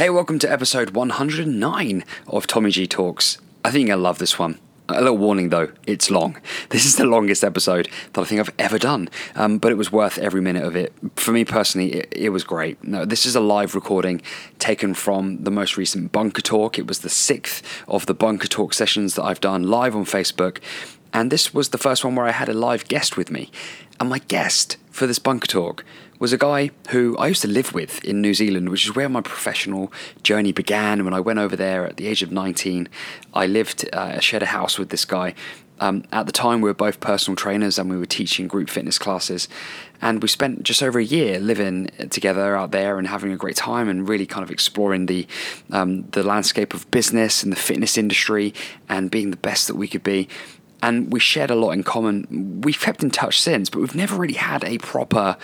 Hey, welcome to episode 109 of Tommy G Talks. I think you'll love this one. A little warning though, it's long. This is the longest episode that I think I've ever done, um, but it was worth every minute of it. For me personally, it, it was great. No, this is a live recording taken from the most recent Bunker Talk. It was the sixth of the Bunker Talk sessions that I've done live on Facebook, and this was the first one where I had a live guest with me. And my guest for this Bunker Talk was a guy who I used to live with in New Zealand, which is where my professional journey began. When I went over there at the age of 19, I lived, uh, I shared a house with this guy. Um, at the time, we were both personal trainers and we were teaching group fitness classes. And we spent just over a year living together out there and having a great time and really kind of exploring the um, the landscape of business and the fitness industry and being the best that we could be and we shared a lot in common. We've kept in touch since, but we've never really had a proper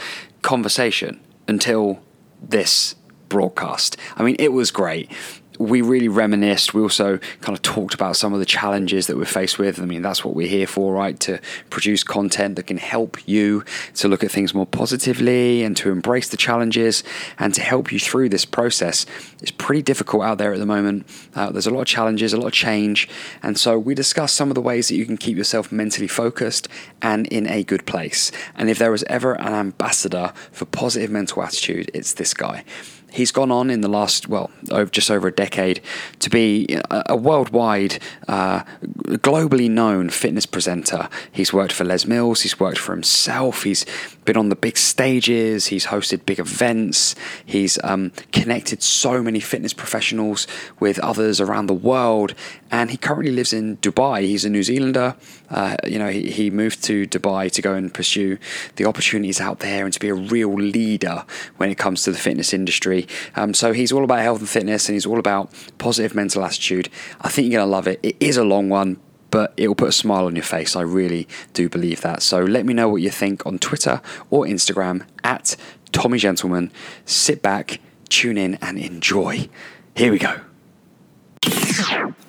conversation until this broadcast. I mean, it was great we really reminisced. We also kind of talked about some of the challenges that we're faced with. I mean, that's what we're here for, right? To produce content that can help you to look at things more positively and to embrace the challenges and to help you through this process. It's pretty difficult out there at the moment. Uh, there's a lot of challenges, a lot of change. And so we discussed some of the ways that you can keep yourself mentally focused and in a good place. And if there was ever an ambassador for positive mental attitude, it's this guy. He's gone on in the last, well, over, just over a decade to be a worldwide, uh, globally known fitness presenter. He's worked for Les Mills, he's worked for himself, he's been on the big stages, he's hosted big events, he's um, connected so many fitness professionals with others around the world, and he currently lives in Dubai. He's a New Zealander. Uh, you know, he, he moved to Dubai to go and pursue the opportunities out there and to be a real leader when it comes to the fitness industry. Um, so he's all about health and fitness, and he's all about positive mental attitude. I think you're gonna love it. It is a long one, but it will put a smile on your face. I really do believe that. So let me know what you think on Twitter or Instagram at Tommy Gentleman. Sit back, tune in, and enjoy. Here we go.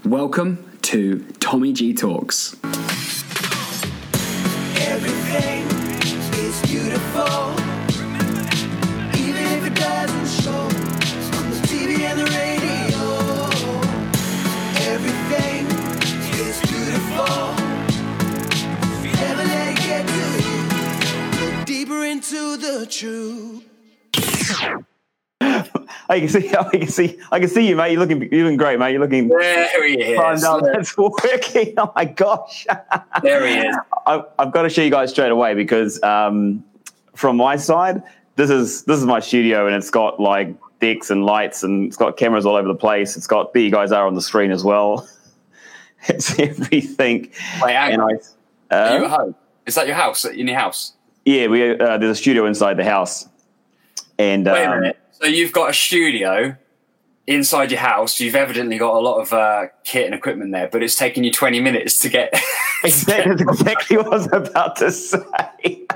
Welcome to Tommy G Talks. Everything is beautiful, deeper into the truth. I can see, I can see, I can see you, mate. You're looking, you're looking great, mate. You're looking. There he is. That's working. Oh my gosh. There he is. I, have got to show you guys straight away because um, from my side, this is this is my studio, and it's got like decks and lights, and it's got cameras all over the place. It's got there you guys are on the screen as well. it's everything. Wait, and I, uh, are you at home? Is that your house? In your house? Yeah, we uh, there's a studio inside the house. And wait a um, minute so you've got a studio inside your house. You've evidently got a lot of uh, kit and equipment there, but it's taken you 20 minutes to get. exactly, exactly what I was about to say.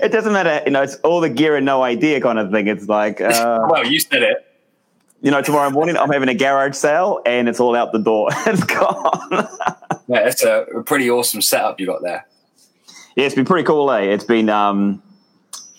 it doesn't matter, you know, it's all the gear and no idea kind of thing. It's like. Uh, well, you said it. You know, tomorrow morning I'm having a garage sale and it's all out the door. it's gone. yeah, it's a, a pretty awesome setup you got there. Yeah, it's been pretty cool, eh? It's been um,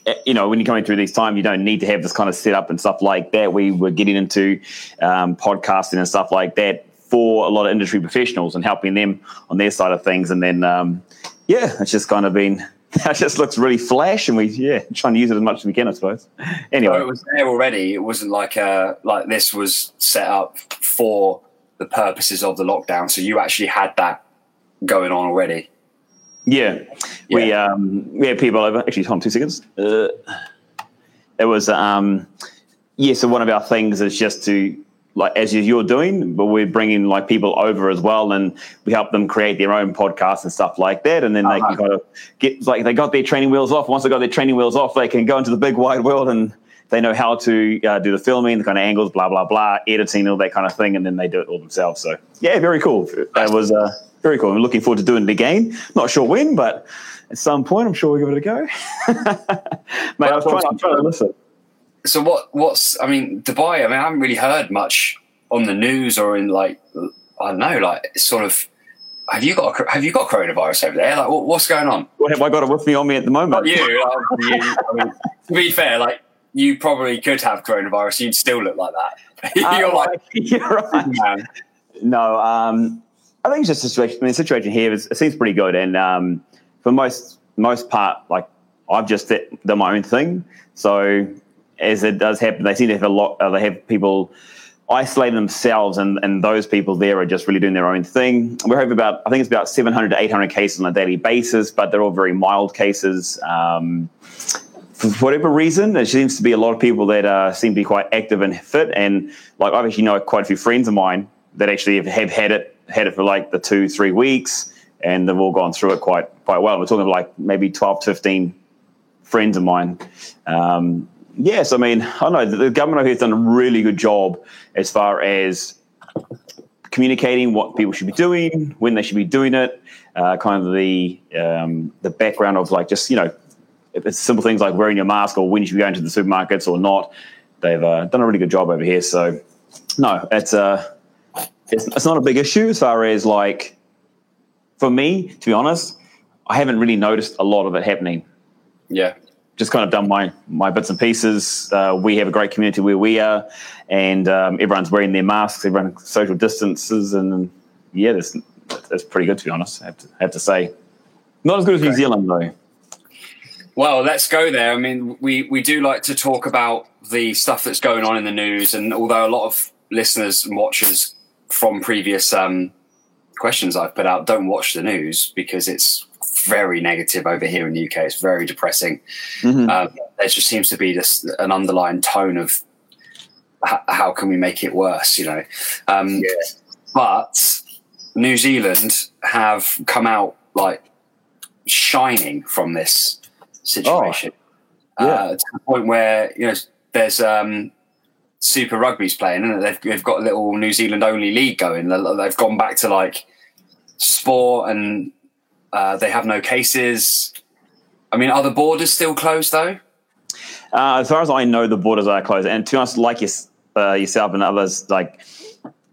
Eh, you know, when you're coming through these times, you don't need to have this kind of setup and stuff like that. We were getting into um, podcasting and stuff like that for a lot of industry professionals and helping them on their side of things. And then, um, yeah, it's just kind of been. It just looks really flash, and we yeah trying to use it as much as we can, I suppose. Anyway, it was there already. It wasn't like a like this was set up for the purposes of the lockdown. So you actually had that going on already. Yeah, yeah. we um, we had people over. Actually, hold on two seconds. Uh, it was um, yeah. So one of our things is just to like as you're doing, but we're bringing like people over as well, and we help them create their own podcasts and stuff like that, and then uh-huh. they can uh-huh. kind of get like they got their training wheels off. Once they got their training wheels off, they can go into the big wide world and they know how to uh, do the filming, the kind of angles, blah blah blah, editing, all that kind of thing, and then they do it all themselves. So yeah, very cool. That was. Uh, very cool. I'm looking forward to doing it again. Not sure when, but at some point, I'm sure we'll give it a go. Mate, I was trying, I'm trying to listen. So what? What's? I mean, Dubai. I mean, I haven't really heard much on the news or in like I don't know, like sort of. Have you got have you got coronavirus over there? Like, what's going on? What have I got it with me on me at the moment? Not you, you I mean, to be fair, like you probably could have coronavirus. You'd still look like that. you're uh, like, you're right. Man. No, um, I think it's just a situation. I mean, the situation here is, it seems pretty good, and um, for most most part, like I've just done my own thing. So as it does happen, they seem to have a lot. Uh, they have people isolate themselves, and, and those people there are just really doing their own thing. We have about, I think it's about 700 to 800 cases on a daily basis, but they're all very mild cases. Um, for whatever reason, there seems to be a lot of people that uh, seem to be quite active and fit. And like I've actually know quite a few friends of mine that actually have, have had it, had it for like the two, three weeks, and they've all gone through it quite quite well. We're talking about like maybe 12 to 15 friends of mine. Um, yes, I mean, I know the government has done a really good job as far as communicating what people should be doing, when they should be doing it, uh, kind of the um, the background of like just you know it's simple things like wearing your mask or when you should be going to the supermarkets or not. They've uh, done a really good job over here. So no, it's uh, it's, it's not a big issue as far as like for me to be honest. I haven't really noticed a lot of it happening. Yeah, just kind of done my my bits and pieces. Uh, we have a great community where we are, and um, everyone's wearing their masks, everyone social distances, and yeah, that's that's pretty good to be honest. I have to, I have to say, not as good as New Zealand though. Well, let's go there. I mean, we we do like to talk about the stuff that's going on in the news, and although a lot of listeners and watchers from previous um, questions I've put out don't watch the news because it's very negative over here in the UK. It's very depressing. Mm-hmm. Um, there just seems to be this an underlying tone of h- how can we make it worse, you know? Um, yeah. But New Zealand have come out like shining from this situation oh, yeah. uh, to the point where you know there's um, Super Rugby's playing, and they've, they've got a little New Zealand only league going. They've gone back to like sport and uh, they have no cases. I mean, are the borders still closed though? Uh, as far as I know, the borders are closed. And to be honest, like your, uh, yourself and others, like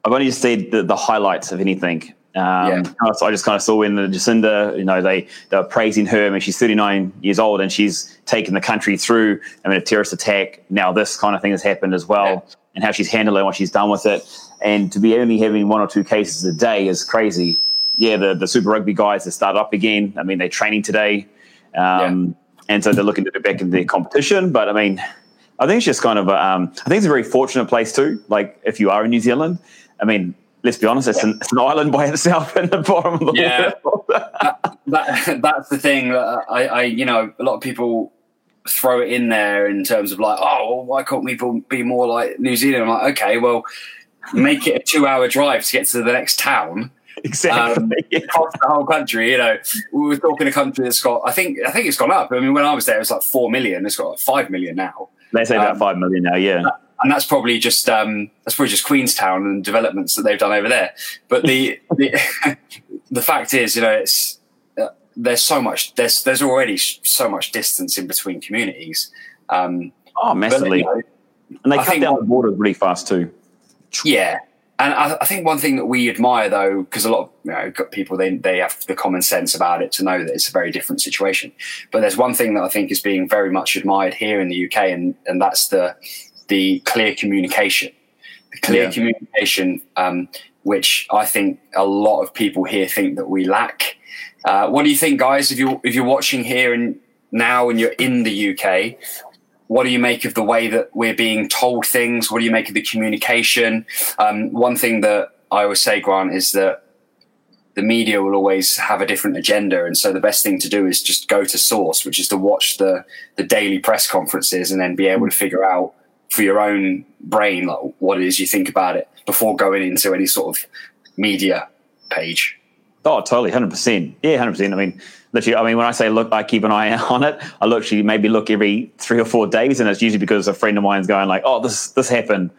I've only seen the, the highlights of anything. Um, yeah. So I just kind of saw in the Jacinda, you know, they, they were praising her. I mean, she's 39 years old and she's taken the country through, I mean, a terrorist attack. Now this kind of thing has happened as well yeah. and how she's handled it and what she's done with it. And to be only having one or two cases a day is crazy yeah, the, the Super Rugby guys have started up again. I mean, they're training today. Um, yeah. And so they're looking to get back into the competition. But I mean, I think it's just kind of, a, um, I think it's a very fortunate place too. Like if you are in New Zealand, I mean, let's be honest, it's, yeah. an, it's an island by itself in the bottom of the yeah. world. that, that, that's the thing. I, I, you know, a lot of people throw it in there in terms of like, oh, why can't people be more like New Zealand? I'm like, okay, well, make it a two hour drive to get to the next town exactly um, across the whole country. You know, we were talking a country that's got. I think I think it's gone up. I mean, when I was there, it was like four million. It's got like five million now. Let's say about um, five million now. Yeah. And that's probably just um, that's probably just Queenstown and developments that they've done over there. But the the, the fact is, you know, it's uh, there's so much there's there's already so much distance in between communities. Um, oh, massively. But, you know, and they I cut down the borders really fast too. Yeah, and I, I, think one thing that we admire, though, because a lot of you know, people they they have the common sense about it to know that it's a very different situation. But there's one thing that I think is being very much admired here in the UK, and and that's the the clear communication, the clear yeah. communication, um, which I think a lot of people here think that we lack. Uh, what do you think, guys? If you if you're watching here and now and you're in the UK, what do you make of the way that we're being told things? What do you make of the communication? Um, one thing that I always say, Grant, is that the media will always have a different agenda, and so the best thing to do is just go to source, which is to watch the the daily press conferences and then be able to figure out for your own brain like what it is you think about it before going into any sort of media page. Oh, totally, hundred percent. Yeah, hundred percent. I mean, literally, I mean, when I say look, I keep an eye on it. I literally maybe look every three or four days, and it's usually because a friend of mine's going like, "Oh, this this happened,"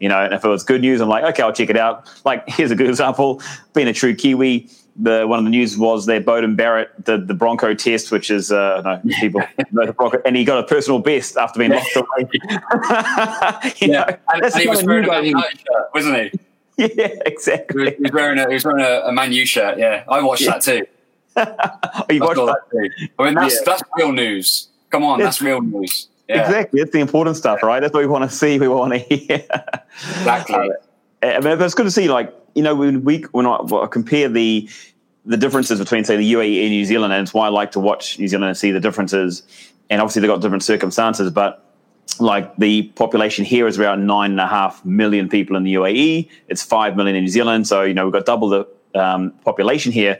you know. And if it was good news, I'm like, "Okay, I'll check it out." Like, here's a good example. Being a true Kiwi, the one of the news was that Beauden Barrett did the Bronco test, which is uh, no people know the Bronco, and he got a personal best after being locked away. yeah, know, and, and he was wearing a shirt, wasn't he? Yeah, exactly. He was wearing a, he was wearing a, a Man U shirt. Yeah, I watched yeah. that too. oh, you watched that too? I mean, that's yeah. that's real news. Come on, that's real news. Yeah. Exactly. It's the important stuff, right? That's what we want to see. We want to hear. Exactly. Uh, I mean, it's good to see, like, you know, when we when I, well, I compare the the differences between, say, the UAE and New Zealand, and it's why I like to watch New Zealand and see the differences. And obviously, they've got different circumstances, but like the population here is around nine and a half million people in the UAE. It's five million in New Zealand. So, you know, we've got double the um, population here.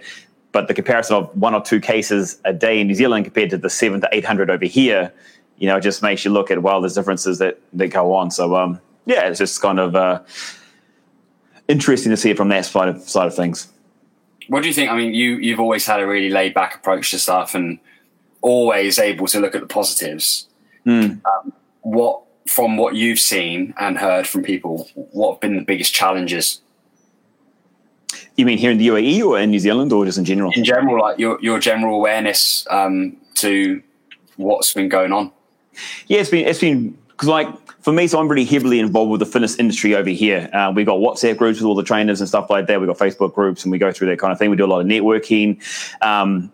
But the comparison of one or two cases a day in New Zealand compared to the seven to 800 over here, you know, it just makes you look at, well, there's differences that, that go on. So, um, yeah, it's just kind of uh, interesting to see it from that side of, side of things. What do you think? I mean, you, you've always had a really laid back approach to stuff and always able to look at the positives. Mm. Um, what from what you've seen and heard from people, what have been the biggest challenges? You mean here in the UAE or in New Zealand or just in general? In general, like your your general awareness um, to what's been going on. Yeah, it's been it's been because like for me, so I'm really heavily involved with the fitness industry over here. Uh, we've got WhatsApp groups with all the trainers and stuff like that. We've got Facebook groups and we go through that kind of thing. We do a lot of networking. Um,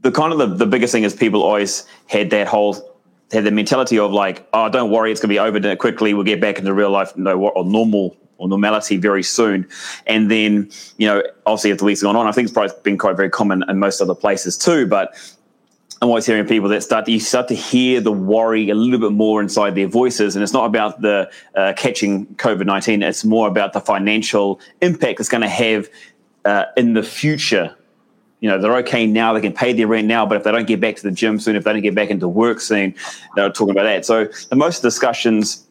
the kind of the, the biggest thing is people always had that whole had the mentality of like, oh, don't worry, it's going to be over quickly. We'll get back into real life, no, or normal or normality very soon. And then, you know, obviously, as the weeks gone on, I think it's probably been quite very common in most other places too. But I'm always hearing people that start to, you start to hear the worry a little bit more inside their voices, and it's not about the uh, catching COVID nineteen. It's more about the financial impact it's going to have uh, in the future you know they're okay now they can pay their rent now but if they don't get back to the gym soon if they don't get back into work soon they're talking about that so the most discussions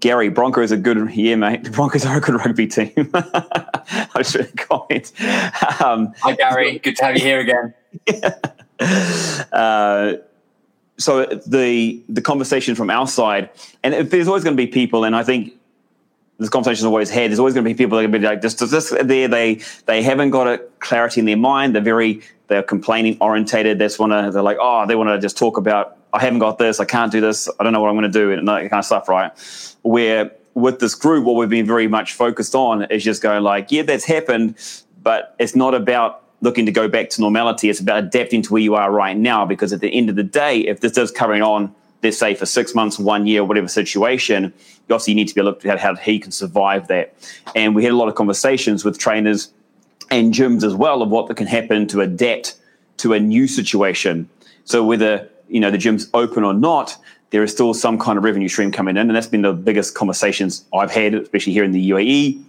Gary, Broncos are good. Yeah, mate. The Broncos are a good rugby team. I should comment. Um, Hi, Gary. Good to have you here again. Yeah. Uh, so the the conversation from our side, and there's always going to be people, and I think this conversation is always had. There's always going to be people that are going to be like, just, just there. They they haven't got a clarity in their mind. They're very they're complaining orientated. They just want to. They're like, oh, they want to just talk about. I haven't got this. I can't do this. I don't know what I'm going to do, and that kind of stuff. Right? Where with this group, what we've been very much focused on is just going like, yeah, that's happened, but it's not about looking to go back to normality. It's about adapting to where you are right now. Because at the end of the day, if this is carrying on let's say for six months, one year, whatever situation, you obviously need to be looked at how he can survive that. And we had a lot of conversations with trainers and gyms as well of what can happen to adapt to a new situation. So whether you know the gym's open or not, there is still some kind of revenue stream coming in, and that's been the biggest conversations I've had, especially here in the UAE.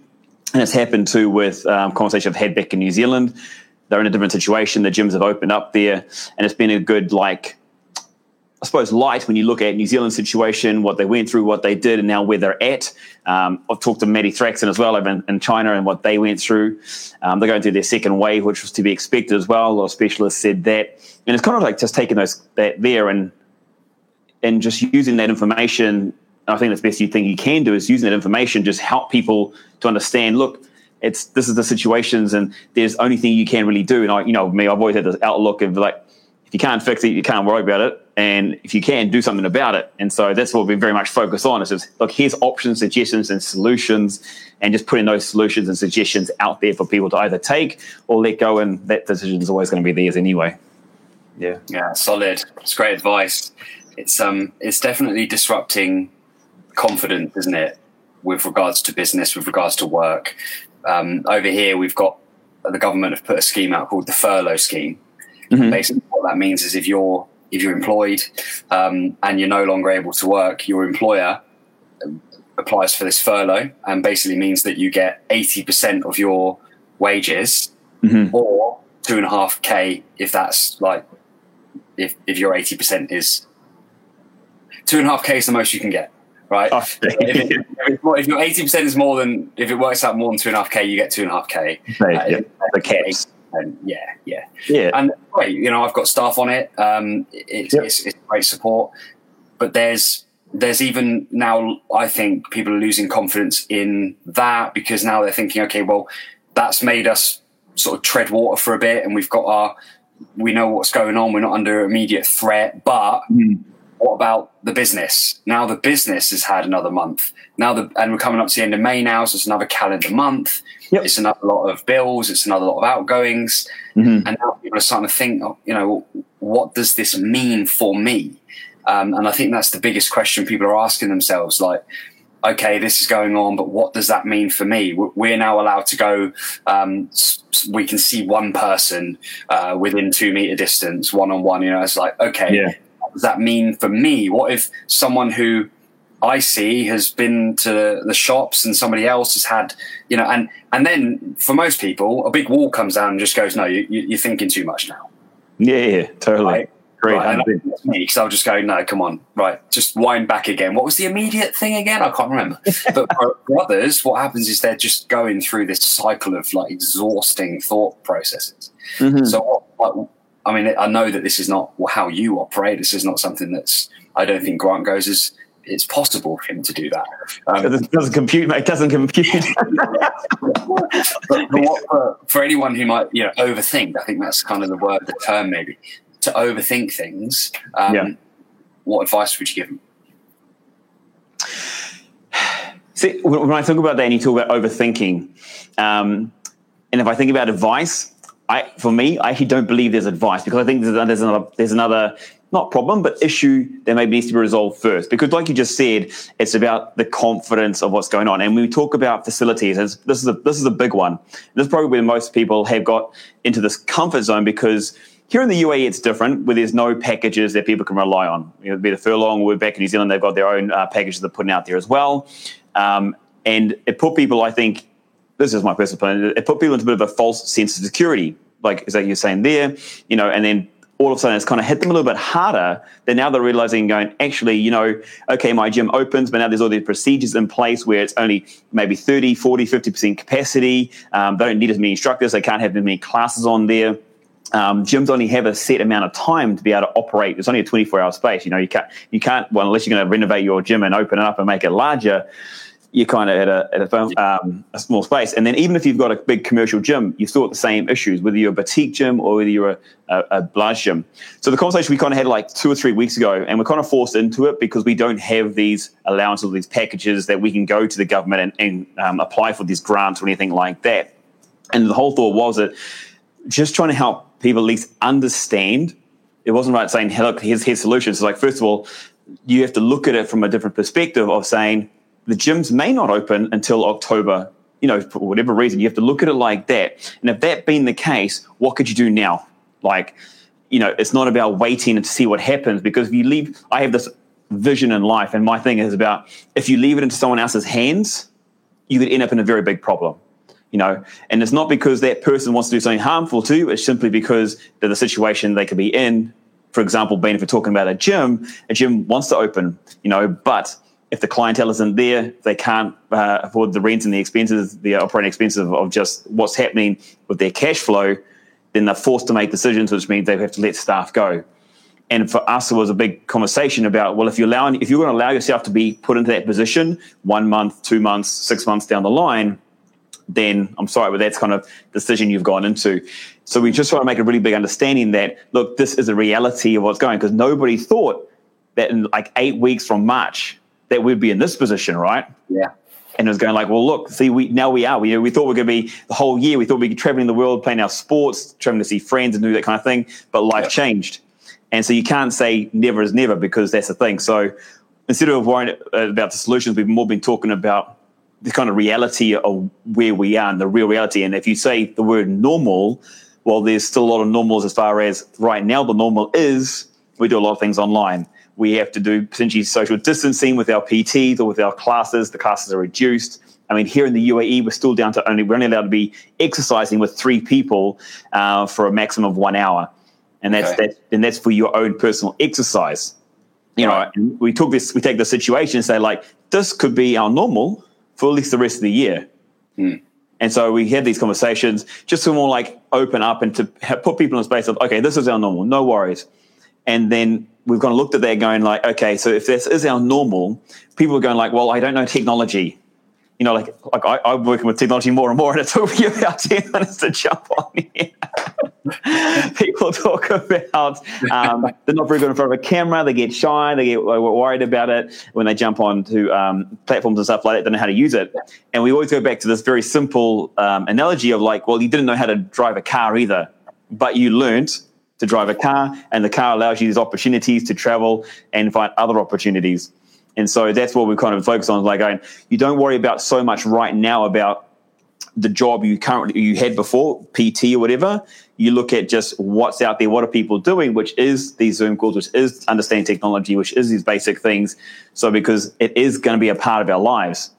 And it's happened too with um, conversations I've had back in New Zealand. They're in a different situation. The gyms have opened up there, and it's been a good like I suppose, light when you look at New Zealand's situation, what they went through, what they did, and now where they're at. Um, I've talked to Maddie Thraxton as well over in, in China and what they went through. Um, they're going through their second wave, which was to be expected as well. A lot of specialists said that, and it's kind of like just taking those that there and and just using that information. I think that's the best you thing you can do is using that information, just help people to understand. Look, it's this is the situations, and there's only thing you can really do. And I, you know, me, I've always had this outlook of like, if you can't fix it, you can't worry about it and if you can, do something about it. And so that's what we've very much focus on is just, look, here's options, suggestions, and solutions, and just putting those solutions and suggestions out there for people to either take or let go. And that decision is always going to be theirs anyway. Yeah. Yeah, solid. It's great advice. It's um it's definitely disrupting confidence, isn't it? With regards to business, with regards to work. Um, over here we've got the government have put a scheme out called the furlough scheme. Mm-hmm. Basically what that means is if you're if you're employed um, and you're no longer able to work, your employer applies for this furlough and basically means that you get 80% of your wages mm-hmm. or two and a half K if that's like, if, if your 80% is two and a half K is the most you can get. Right. Oh, if, it, if, if, your 80% is more than, if it works out more than two and a half K, you get two and a half K. Uh, yeah. The caps. And yeah, yeah, yeah. And great, you know, I've got staff on it. Um, it's, yep. it's, it's great support, but there's there's even now I think people are losing confidence in that because now they're thinking, okay, well, that's made us sort of tread water for a bit, and we've got our we know what's going on. We're not under immediate threat, but mm. What about the business? Now the business has had another month. Now the and we're coming up to the end of May now, so it's another calendar month. Yep. It's another lot of bills. It's another lot of outgoings. Mm-hmm. And now people are starting to think, oh, you know, what does this mean for me? Um, and I think that's the biggest question people are asking themselves. Like, okay, this is going on, but what does that mean for me? We're now allowed to go. Um, we can see one person uh, within two meter distance, one on one. You know, it's like, okay, yeah. What does that mean for me? What if someone who I see has been to the shops and somebody else has had, you know, and and then for most people, a big wall comes down and just goes, no, you, you're thinking too much now. Yeah, yeah, totally. Right? Great. Right, because I'll just go, no, come on, right, just wind back again. What was the immediate thing again? I can't remember. but for others, what happens is they're just going through this cycle of like exhausting thought processes. Mm-hmm. So, what, I mean, I know that this is not how you operate. This is not something that's. I don't think Grant goes as it's possible for him to do that. Um, it doesn't compute, mate. It doesn't compute. but, but what, for, for, anyone who might, you know, overthink, I think that's kind of the word, the term, maybe to overthink things. Um, yeah. What advice would you give him? See, when I talk about that, and you talk about overthinking, um, and if I think about advice, I, for me, I actually don't believe there's advice because I think there's, another, there's another not problem, but issue that maybe needs to be resolved first. Because, like you just said, it's about the confidence of what's going on. And when we talk about facilities, this is a, this is a big one. This is probably where most people have got into this comfort zone because here in the UAE, it's different, where there's no packages that people can rely on. You know, be the furlough, we're back in New Zealand, they've got their own uh, packages they're putting out there as well. Um, and it put people, I think, this is my personal opinion, it put people into a bit of a false sense of security, like is that you're saying there, you know, and then all of a sudden it's kind of hit them a little bit harder. Then now they're realizing, going, actually, you know, okay, my gym opens, but now there's all these procedures in place where it's only maybe 30, 40, 50% capacity. Um, they don't need as many instructors. They can't have as many classes on there um, gyms only have a set amount of time to be able to operate. It's only a 24 hour space. You know, you can't, you can't, well, unless you're going to renovate your gym and open it up and make it larger, you're kind of at a, at a, um, a, small space. And then even if you've got a big commercial gym, you've still got the same issues, whether you're a boutique gym or whether you're a, a, a large gym. So the conversation we kind of had like two or three weeks ago, and we're kind of forced into it because we don't have these allowances, these packages that we can go to the government and, and um, apply for these grants or anything like that. And the whole thought was that just trying to help people at least understand. It wasn't right saying, hey, look, here's, here's solutions. It's like, first of all, you have to look at it from a different perspective of saying the gyms may not open until October, you know, for whatever reason. You have to look at it like that. And if that being the case, what could you do now? Like, you know, it's not about waiting to see what happens because if you leave, I have this vision in life, and my thing is about if you leave it into someone else's hands, you could end up in a very big problem you know and it's not because that person wants to do something harmful to you it's simply because they're the situation they could be in for example being if we're talking about a gym a gym wants to open you know but if the clientele isn't there they can't uh, afford the rent and the expenses the operating expenses of, of just what's happening with their cash flow then they're forced to make decisions which means they have to let staff go and for us, it was a big conversation about well, if you're allowing, if you're going to allow yourself to be put into that position, one month, two months, six months down the line, then I'm sorry, but that's kind of decision you've gone into. So we just want to make a really big understanding that look, this is a reality of what's going because nobody thought that in like eight weeks from March that we'd be in this position, right? Yeah. And it was going like, well, look, see, we now we are. We we thought we are going to be the whole year. We thought we'd be traveling the world, playing our sports, traveling to see friends and do that kind of thing. But life yeah. changed, and so you can't say never is never because that's the thing. So instead of worrying about the solutions, we've more been talking about the kind of reality of where we are and the real reality. And if you say the word normal, well, there's still a lot of normals as far as right now the normal is we do a lot of things online. We have to do potentially social distancing with our PTs or with our classes. The classes are reduced. I mean, here in the UAE, we're still down to only we're only allowed to be exercising with three people uh, for a maximum of one hour, and that's okay. that. And that's for your own personal exercise. You right. know, we took this, we take the situation and say like, this could be our normal, for at least the rest of the year. Mm. And so we had these conversations just to more like open up and to put people in a space of, okay, this is our normal, no worries. And then we've of looked at that going like, okay, so if this is our normal, people are going like, well, I don't know technology you know, like like I, am working with technology more and more, and it took me about ten minutes to jump on here. People talk about um, they're not very good in front of a camera. They get shy. They get worried about it when they jump onto um, platforms and stuff like that. They don't know how to use it. And we always go back to this very simple um, analogy of like, well, you didn't know how to drive a car either, but you learned to drive a car, and the car allows you these opportunities to travel and find other opportunities. And so that's what we kind of focus on, like going, you don't worry about so much right now about the job you currently you had before, PT or whatever. You look at just what's out there, what are people doing, which is these Zoom calls, which is understanding technology, which is these basic things. So because it is going to be a part of our lives.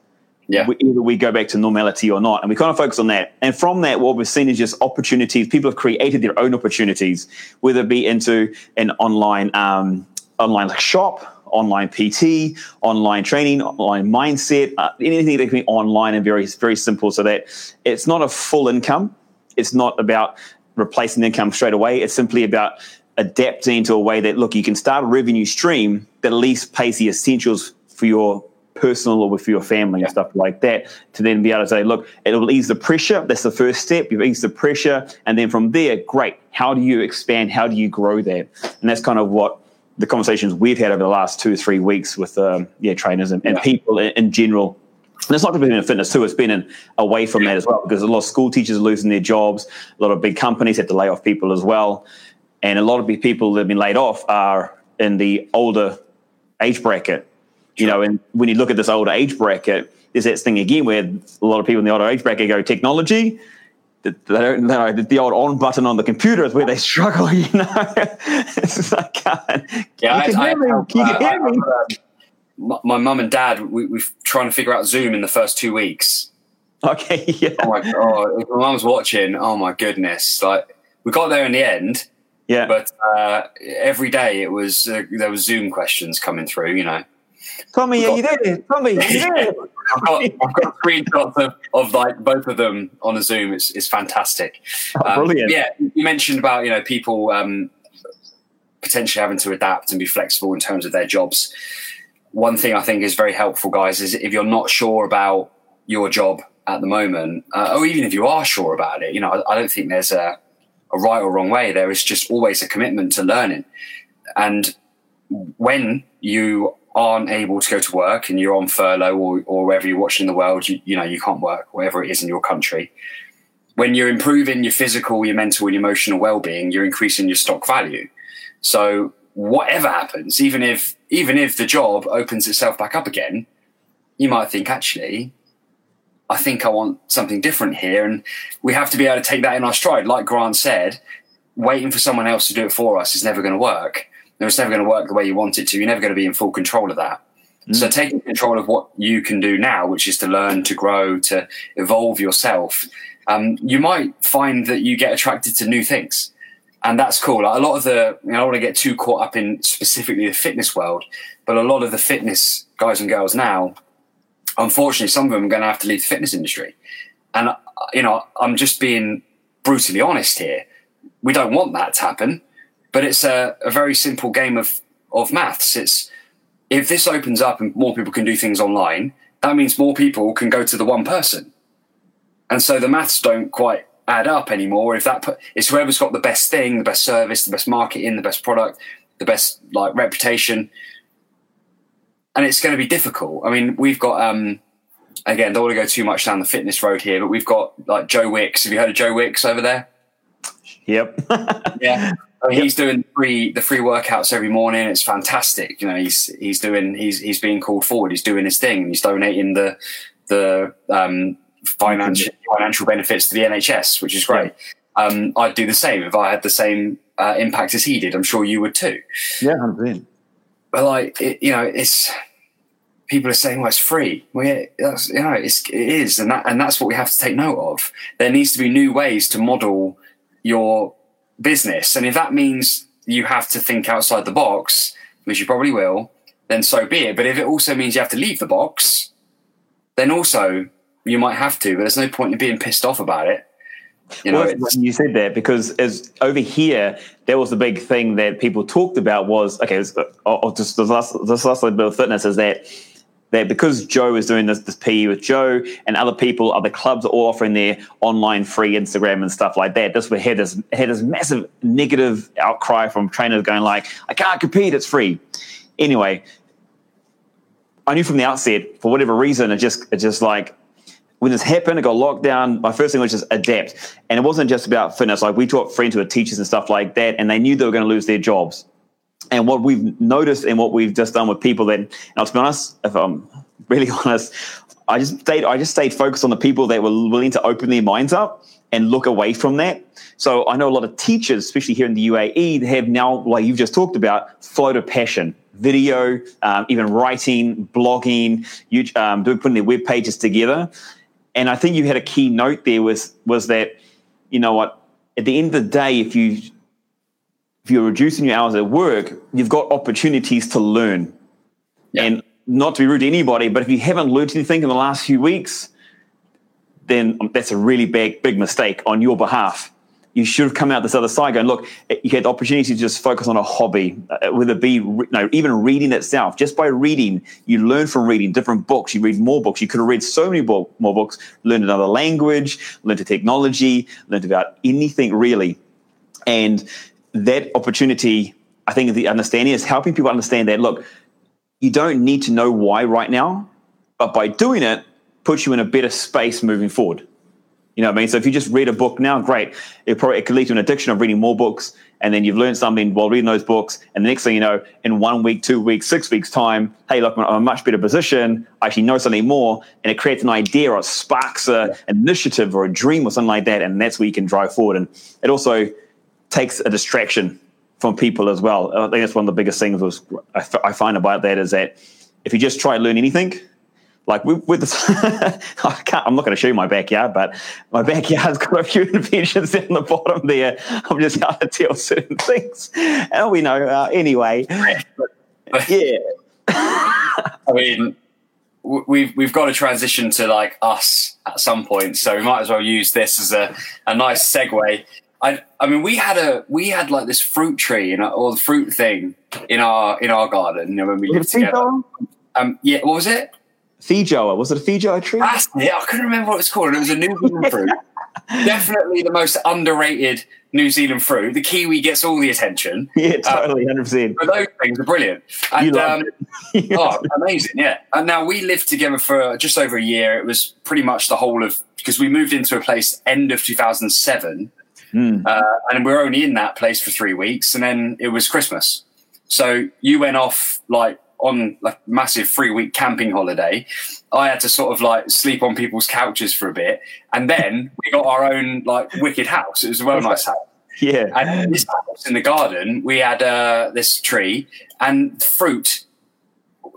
Yeah. Either we go back to normality or not. And we kind of focus on that. And from that, what we've seen is just opportunities. People have created their own opportunities, whether it be into an online um, online shop, online PT, online training, online mindset, uh, anything that can be online and very, very simple so that it's not a full income. It's not about replacing income straight away. It's simply about adapting to a way that, look, you can start a revenue stream that at least pays the essentials for your personal or for your family and stuff like that to then be able to say, look, it will ease the pressure. That's the first step. You've eased the pressure. And then from there, great. How do you expand? How do you grow that? And that's kind of what the conversations we've had over the last two or three weeks with um, yeah trainers and, and yeah. people in, in, general. And it's not just been in fitness too; it's been in, away from that as well because a lot of school teachers are losing their jobs. A lot of big companies had to lay off people as well, and a lot of people that have been laid off are in the older age bracket. You know, and when you look at this older age bracket, there's that thing again where a lot of people in the older age bracket go technology, they don't know the old on button on the computer is where they struggle. You know, it's like, God, yeah, you can I, hear me. you can hear me. My mum and dad, we, we're trying to figure out Zoom in the first two weeks. Okay, yeah. Oh my god, my mum's watching. Oh my goodness, like we got there in the end. Yeah, but uh, every day it was uh, there was Zoom questions coming through. You know. Tommy, are you there? Tommy, are you there? I've got, I've got screenshots of, of like both of them on a Zoom. It's, it's fantastic. Oh, um, brilliant. Yeah, you mentioned about you know people um, potentially having to adapt and be flexible in terms of their jobs. One thing I think is very helpful, guys, is if you're not sure about your job at the moment, uh, or even if you are sure about it, you know, I, I don't think there's a, a right or wrong way. There is just always a commitment to learning, and when you aren't able to go to work and you're on furlough or, or wherever you're watching the world, you, you know, you can't work, wherever it is in your country. When you're improving your physical, your mental, and emotional well-being, you're increasing your stock value. So whatever happens, even if even if the job opens itself back up again, you might think, actually, I think I want something different here. And we have to be able to take that in our stride. Like Grant said, waiting for someone else to do it for us is never going to work it's never going to work the way you want it to. You're never going to be in full control of that. Mm. So taking control of what you can do now, which is to learn, to grow, to evolve yourself, um, you might find that you get attracted to new things. And that's cool. Like a lot of the, you know, I don't want to get too caught up in specifically the fitness world, but a lot of the fitness guys and girls now, unfortunately, some of them are going to have to leave the fitness industry. And, you know, I'm just being brutally honest here. We don't want that to happen but it's a, a very simple game of, of maths. It's if this opens up and more people can do things online, that means more people can go to the one person. And so the maths don't quite add up anymore. If that put, it's whoever's got the best thing, the best service, the best marketing, the best product, the best like reputation. And it's going to be difficult. I mean, we've got um again, don't want to go too much down the fitness road here, but we've got like Joe Wicks. Have you heard of Joe Wicks over there? Yep. yeah. He's doing free the free workouts every morning. It's fantastic. You know, he's he's doing he's he's being called forward. He's doing his thing. He's donating the the um, financial financial benefits to the NHS, which is great. Yeah. Um, I'd do the same if I had the same uh, impact as he did. I'm sure you would too. Yeah, hundred But like, it, you know, it's people are saying, "Well, it's free." Well, yeah, that's, you know, it's, it is, and that and that's what we have to take note of. There needs to be new ways to model your business. And if that means you have to think outside the box, which you probably will, then so be it. But if it also means you have to leave the box, then also you might have to. But there's no point in being pissed off about it. You know, well, you said that because as over here, there was the big thing that people talked about was okay. Was, uh, oh, oh, just the last, this last little bit of fitness is that that because Joe is doing this, this PE with Joe and other people, other clubs are all offering their online free Instagram and stuff like that. This had this had this massive negative outcry from trainers going like, I can't compete, it's free. Anyway, I knew from the outset, for whatever reason, it just it just like when this happened, it got locked down. My first thing was just adapt. And it wasn't just about fitness. Like we taught friends who were teachers and stuff like that, and they knew they were going to lose their jobs. And what we've noticed and what we've just done with people that i'll be honest, if I'm really honest, I just stayed, I just stayed focused on the people that were willing to open their minds up and look away from that. So I know a lot of teachers, especially here in the UAE, they have now, like you've just talked about, flow to passion video, um, even writing, blogging, you, um, doing putting their web pages together. And I think you had a key note there was was that you know what at the end of the day, if you if you're reducing your hours at work, you've got opportunities to learn. Yeah. And not to be rude to anybody, but if you haven't learned anything in the last few weeks, then that's a really big big mistake on your behalf you should have come out this other side going, look, you had the opportunity to just focus on a hobby, uh, whether it be you know, even reading itself. Just by reading, you learn from reading different books. You read more books. You could have read so many more books, learned another language, learned a technology, learned about anything really. And that opportunity, I think the understanding is helping people understand that, look, you don't need to know why right now, but by doing it, puts you in a better space moving forward. You know what I mean? So if you just read a book now, great. It probably it could lead to an addiction of reading more books, and then you've learned something while reading those books. And the next thing you know, in one week, two weeks, six weeks time, hey, look, I'm in a much better position. I actually know something more, and it creates an idea or sparks a, yeah. an initiative or a dream or something like that, and that's where you can drive forward. And it also takes a distraction from people as well. I think that's one of the biggest things was I, f- I find about that is that if you just try to learn anything, like with, with this, I can't, I'm not going to show you my backyard, but my backyard's got a few inventions down the bottom there. I'm just how to tell certain things. And we know uh, anyway. yeah. I mean, we've we've got to transition to like us at some point, so we might as well use this as a, a nice segue. I I mean, we had a we had like this fruit tree and or the fruit thing in our in our garden. You know, when we lived together. Um, yeah, what was it? Feijoa. Was it a Feijoa tree? That's it. I couldn't remember what it was called. It was a New Zealand fruit. Definitely the most underrated New Zealand fruit. The kiwi gets all the attention. Yeah, totally, hundred um, percent. But those things are brilliant. And um, oh, amazing, yeah. And now we lived together for just over a year. It was pretty much the whole of because we moved into a place end of 2007, mm. uh, and we were only in that place for three weeks, and then it was Christmas. So you went off like on a massive three week camping holiday, I had to sort of like sleep on people's couches for a bit, and then we got our own like wicked house. It was a well nice house. Yeah, and this house in the garden, we had uh, this tree and fruit.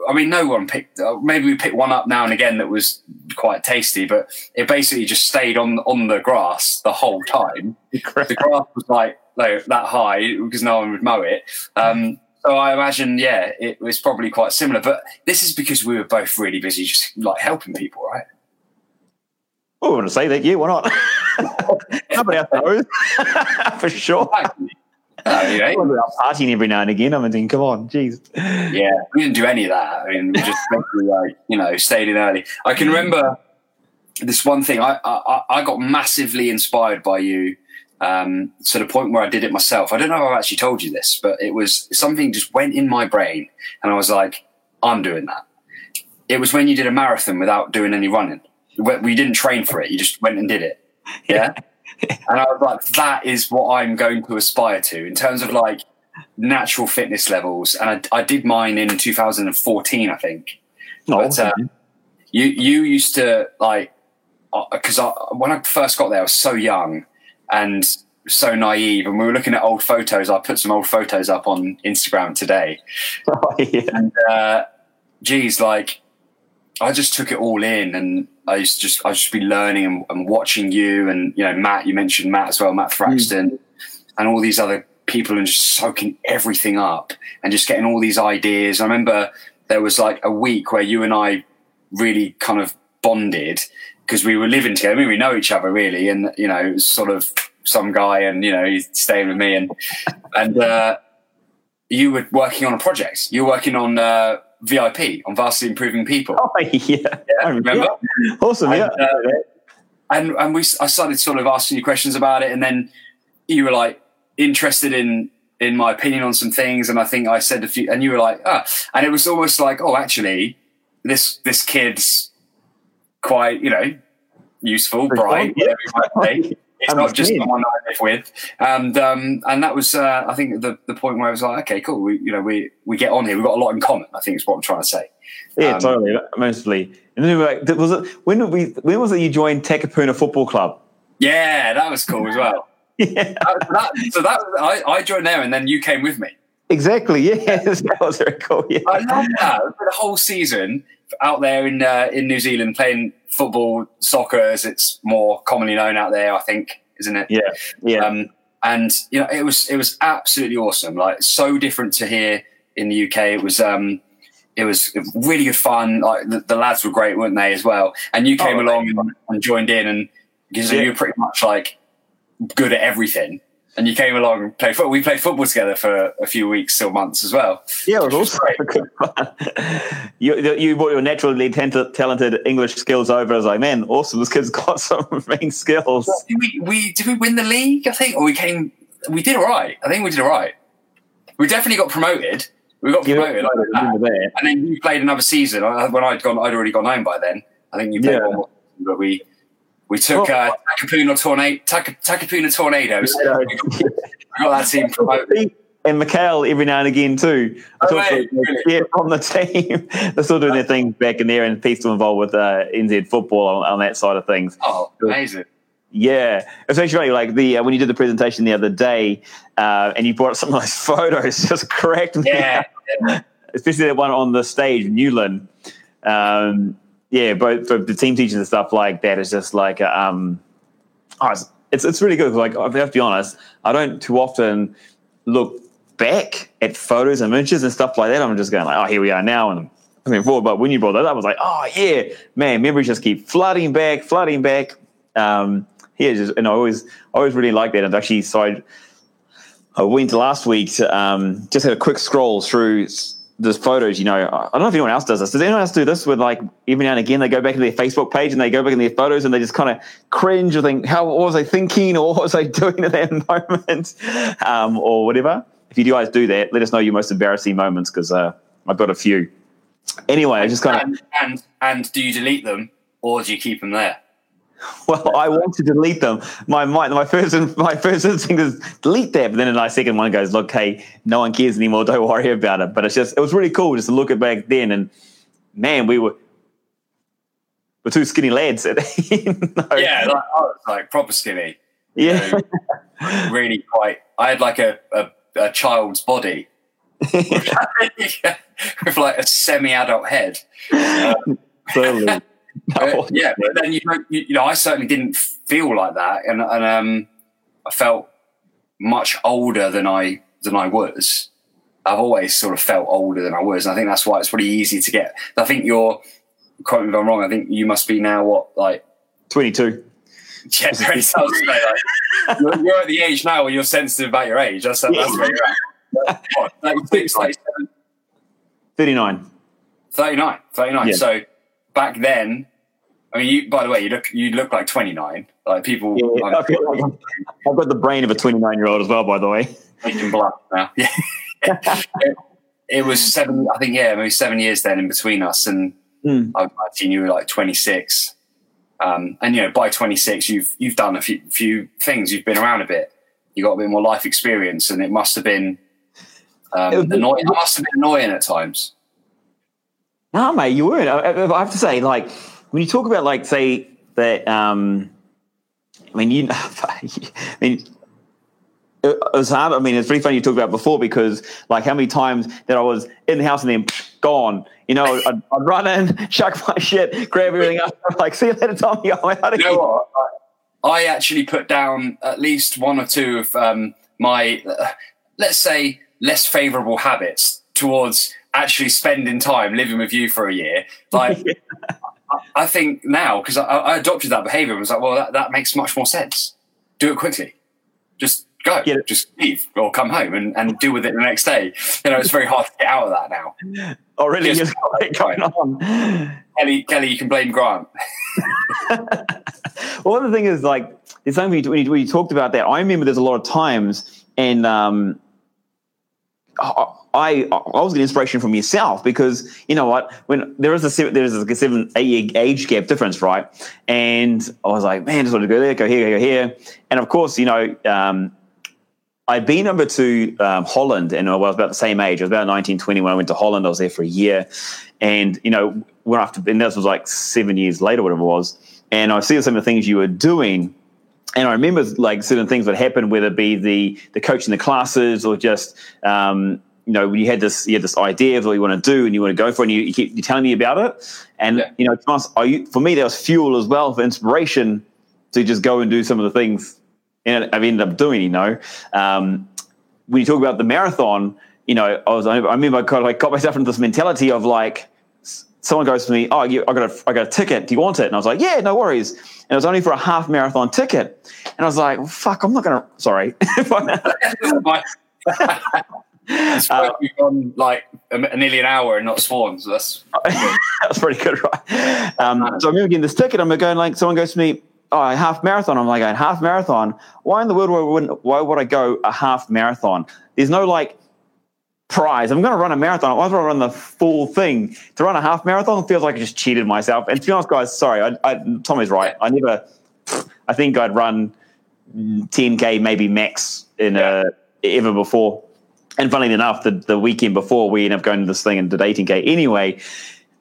I mean, no one picked. Uh, maybe we picked one up now and again that was quite tasty, but it basically just stayed on on the grass the whole time. the grass was like, like that high because no one would mow it. Um, so I imagine, yeah, it was probably quite similar. But this is because we were both really busy, just like helping people, right? Oh, I want to say that. Yeah, why not? Nobody else knows for sure. You know, partying every now and again. I mean, come on, jeez. Yeah, we didn't do any of that. I mean, we just like you know stayed in early. I can remember this one thing. I I, I got massively inspired by you um, to the point where I did it myself. I don't know if I've actually told you this, but it was something just went in my brain, and I was like, I'm doing that. It was when you did a marathon without doing any running. We didn't train for it; you just went and did it. Yeah. And I was like, that is what I'm going to aspire to in terms of like natural fitness levels. And I, I did mine in 2014, I think. Oh, but uh, you you used to like because uh, when I first got there, I was so young and so naive. And we were looking at old photos. I put some old photos up on Instagram today. Oh, yeah. And uh, geez, like I just took it all in, and I used to just I just be learning and, and, watching you, and you know Matt. You mentioned Matt as well, Matt Fraxton, mm. and all these other people, and just soaking everything up and just getting all these ideas. I remember there was like a week where you and I really kind of bonded because we were living together. I mean, we know each other really, and you know, sort of some guy, and you know, he's staying with me, and and uh, you were working on a project. You were working on uh, VIP on vastly improving people. Oh yeah, yeah I remember. Yeah. Awesome, and, yeah. Uh, and and we, I started sort of asking you questions about it, and then you were like interested in in my opinion on some things, and I think I said a few, and you were like, ah, and it was almost like, oh, actually, this this kid's quite, you know, useful, bright, whatever you might say. It's not just someone I live with, and um, and that was uh, I think the the point where I was like, okay, cool, we you know we we get on here, we've got a lot in common. I think is what I'm trying to say. Yeah, um, totally, mostly. And then we were like, was it when did we when was it you joined Takapuna Football Club? Yeah, that was cool as well. yeah, that, that, so that I, I joined there, and then you came with me. Exactly. Yes, that was very cool. Yeah. I love that. For The whole season out there in uh, in New Zealand playing football, soccer, as it's more commonly known out there. I think, isn't it? Yeah. Yeah. Um, and you know, it was it was absolutely awesome. Like so different to here in the UK. It was. Um, it was really good fun. Like the, the lads were great, weren't they, as well? And you came oh, along and, and, joined in, and because yeah. you were pretty much like good at everything and you came along and played football. We played football together for a few weeks or months as well. Yeah, it was also good fun. you, you brought your naturally talented English skills over. I was like, man, awesome! This kid's got some main skills. Did we, we did we win the league? I think, or we came. We did all right. I think we did all right. We definitely got promoted. We got promoted, like and then you played another season. When I'd gone, I'd already gone home by then. I think you played yeah. one more, but we we took oh. uh, Takapuna, Tornado, Takapuna Tornadoes. we, got, we got that team promoted. And Mikhail every now and again too. Oh, right, really? Yeah, from the team. They're still doing their thing back in there, and Pete's still involved with uh, NZ football on, on, that side of things. Oh, amazing! Yeah, it's actually. Like the uh, when you did the presentation the other day, uh, and you brought up some of those photos, just cracked me. Yeah, especially that one on the stage, Newland. Um, yeah, but for the team teachers and stuff like that is just like um, oh, it's, it's, it's really good. Like I have to be honest, I don't too often look back at photos and images and stuff like that. I'm just going like, oh, here we are now, and mean forward. But when you brought that up, I was like, oh yeah, man, memories just keep flooding back, flooding back. Um, here, just and I always, I always really like that. And actually, so I, I went last week to um, just had a quick scroll through there's photos, you know, I don't know if anyone else does this. Does anyone else do this with like every now and again they go back to their Facebook page and they go back in their photos and they just kind of cringe or think, how was I thinking or what was I doing at that moment um, or whatever. If you guys do that, let us know your most embarrassing moments because uh, I've got a few. Anyway, I just kind of and, and and do you delete them or do you keep them there? Well, I want to delete them. My my, my first my first instinct is delete that, but then my second one goes, look, hey, no one cares anymore. Don't worry about it. But it's just it was really cool just to look at back then, and man, we were we're two skinny lads. At, you know? Yeah, like, I was like proper skinny. Yeah, know, really quite. I had like a a, a child's body with like a semi-adult head. Um, totally. No. yeah, but then you, you know, I certainly didn't feel like that, and and um, I felt much older than I than I was. I've always sort of felt older than I was, and I think that's why it's pretty easy to get. I think you're, quote me if I'm wrong. I think you must be now what like twenty two. Yeah, very like, you're, you're, at the age now where you're sensitive about your age. That's, that's where you're at. What, 36, 39. 39. 39. Yeah. So back then, I mean, you, by the way, you look you look like 29. Like people, yeah, like, I've got the brain of a 29 year old as well. By the way, making blush now. Yeah, it, it, was seven. I think yeah, maybe seven years then in between us, and mm. I imagine you were like 26. Um, and you know, by 26, you've you've done a few, few things. You've been around a bit. You got a bit more life experience, and it must have been um, annoying. It must have been annoying at times. No, mate, you weren't. I, I, have to say, like, when you talk about, like, say that, um, I mean, you, I mean, it was hard. I mean, it's pretty funny you talked about before because, like, how many times that I was in the house and then gone. You know, I'd, I'd run in, chuck my shit, grab everything up, like, see you later, Tommy. I'm out of you know what? I actually put down at least one or two of um, my, uh, let's say, less favourable habits towards actually spending time living with you for a year. Like, I, think now, because I, I, adopted that behavior, I was like, well, that, that makes much more sense. Do it quickly. Just go. Just leave or come home and, and deal with it the next day. You know, it's very hard to get out of that now. Oh, really? Just, going on. Kelly, Kelly, you can blame Grant. well, the thing is, like, it's something when you, when you talked about that, I remember there's a lot of times, and um, I I was getting inspiration from yourself because you know what when there is a there is a seven eight year age gap difference right? And I was like man just want to go there go here go here and of course you know um, I'd been over to um, Holland and I was about the same age. I was about 19 20 when I went to Holland. I was there for a year. And you know when after and this was like seven years later whatever it was. And I see some of the things you were doing and I remember like certain things that happened, whether it be the the coaching the classes or just um, you know when you had this you had this idea of what you want to do and you want to go for it and you, you keep you telling me about it and yeah. you know for me that was fuel as well for inspiration to just go and do some of the things and I've ended up doing you know um, when you talk about the marathon you know I was I remember I kind of like got myself into this mentality of like someone goes to me, "Oh, you, I got a, I got a ticket. Do you want it?" And I was like, "Yeah, no worries." And it was only for a half marathon ticket, and I was like, well, "Fuck, I'm not gonna." Sorry. It's uh, we've gone like nearly an hour and not sworn, so that's that's pretty good, right? Um, so I'm getting this ticket. I'm going like someone goes to me, "Oh, a half marathon." I'm like, "A half marathon? Why in the world would why would I go a half marathon? There's no like prize. I'm going to run a marathon. I want to run the full thing. To run a half marathon feels like I just cheated myself. And to be honest, guys, sorry, I, I, Tommy's right. I never. I think I'd run 10k maybe max in yeah. uh, ever before. And funnily enough, the, the weekend before we ended up going to this thing and did 18k anyway.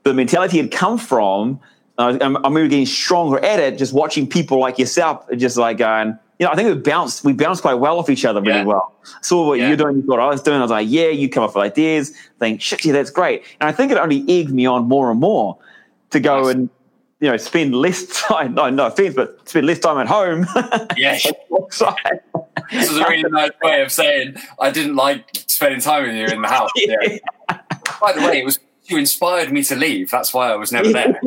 The mentality had come from. Uh, I'm, I'm getting stronger at it. Just watching people like yourself, just like going you know, I think we bounced we bounced quite well off each other really yeah. well. Saw what yeah. you're doing, you thought I was doing. I was like, yeah, you come up with ideas. think, shit, yeah, that's great. And I think it only egged me on more and more to go nice. and you know spend less time. No, no offense, but spend less time at home. Yeah. this is a really nice way of saying I didn't like spending time with you in the house. Yeah. By the way, it was you inspired me to leave. That's why I was never there.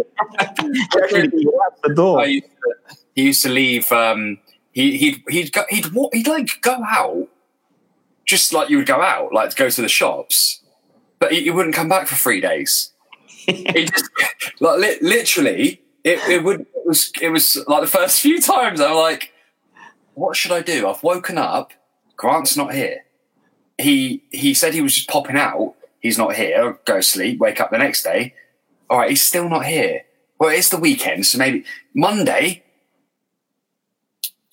The door. Used to, he used to leave. Um, he he'd he'd go, he'd he'd like go out, just like you would go out, like to go to the shops, but he, he wouldn't come back for three days. he just like li- literally, it, it would it was it was like the first few times I'm like, what should I do? I've woken up. Grant's not here. He he said he was just popping out. He's not here. Go sleep. Wake up the next day. All right, he's still not here. Well, it's the weekend, so maybe Monday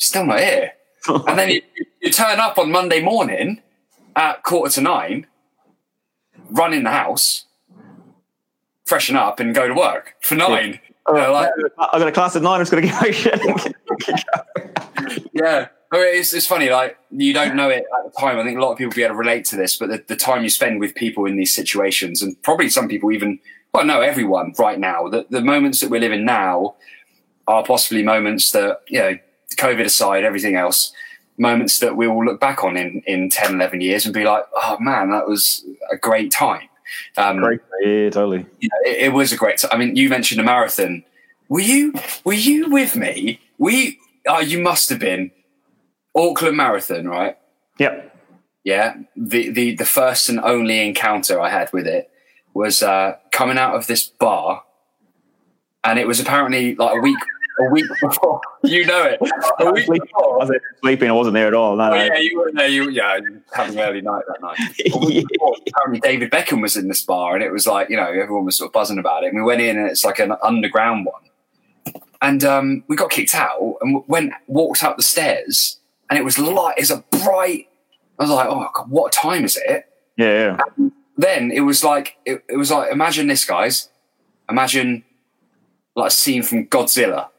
still not here. and then you, you, turn up on Monday morning at quarter to nine, run in the house, freshen up, and go to work for nine. Yeah. Uh, like, I got a class at nine. I'm just going to go. yeah. I mean, it's, it's funny, like, you don't know it at the time. I think a lot of people will be able to relate to this, but the, the time you spend with people in these situations, and probably some people even, well, no, everyone right now, the, the moments that we're living now are possibly moments that, you know, COVID aside, everything else, moments that we will look back on in, in 10, 11 years and be like, oh man, that was a great time. Um, great, yeah, totally. You know, it, it, was a great time. I mean, you mentioned a marathon. Were you, were you with me? We, oh, you must have been Auckland Marathon, right? Yep. Yeah. The, the, the first and only encounter I had with it was uh, coming out of this bar and it was apparently like a week a week before. You know it. A week before. I was sleeping. I wasn't there at all. No, oh, yeah, you were there. You yeah, having an early night that night. yeah. before, apparently, David Beckham was in this bar, and it was like you know everyone was sort of buzzing about it. And we went in, and it's like an underground one. And um, we got kicked out, and went walked up the stairs, and it was light. It's a bright. I was like, oh God, what time is it? Yeah. yeah. then it was like it, it was like imagine this, guys. Imagine like a scene from Godzilla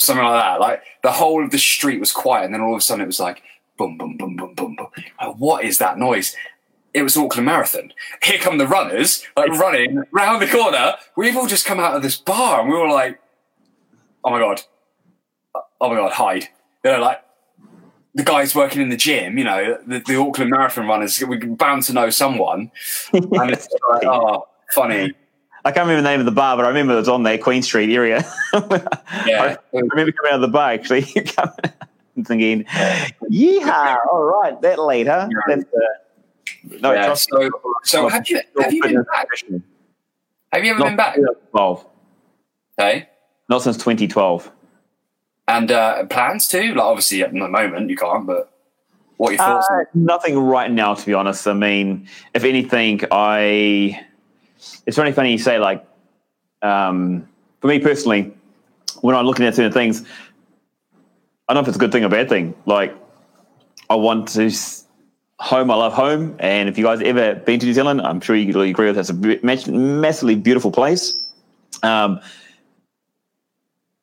something like that. Like the whole of the street was quiet, and then all of a sudden it was like boom, boom, boom, boom, boom, boom. Like, what is that noise? It was Auckland Marathon. Here come the runners, like running round the corner. We've all just come out of this bar, and we were like, "Oh my god, oh my god, hide!" You know, like the guys working in the gym. You know, the, the Auckland Marathon runners. We're bound to know someone, and it's like, oh, funny. I can't remember the name of the bar, but I remember it was on there, Queen Street area. yeah. I remember coming out of the bar actually, thinking, "Yeehaw! All right, that later." That's, uh, no, yeah, so, so have you have you been back? Have you ever Not been back? Twelve. Okay. Not since 2012. And uh, plans too? Like obviously at the moment you can't, but What are your thoughts? Uh, nothing right now, to be honest. I mean, if anything, I. It's really funny you say like, um, for me personally, when I'm looking at certain things, I don't know if it's a good thing or bad thing. Like, I want to home. I love home, and if you guys ever been to New Zealand, I'm sure you could agree with that's a massively beautiful place. Um,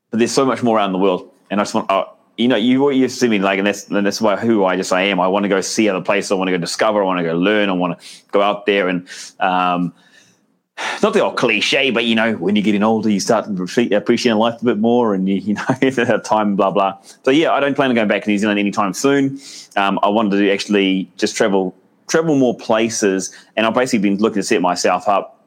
but there's so much more around the world, and I just want. Uh, you know, you you see me like, and that's and that's why who I just I am. I want to go see other places. I want to go discover. I want to go learn. I want to go out there and. Um, not the old cliche, but you know, when you're getting older, you start appreciating life a bit more, and you, you know, time, blah blah. So yeah, I don't plan on going back to New Zealand anytime soon. Um, I wanted to actually just travel, travel more places, and I've basically been looking to set myself up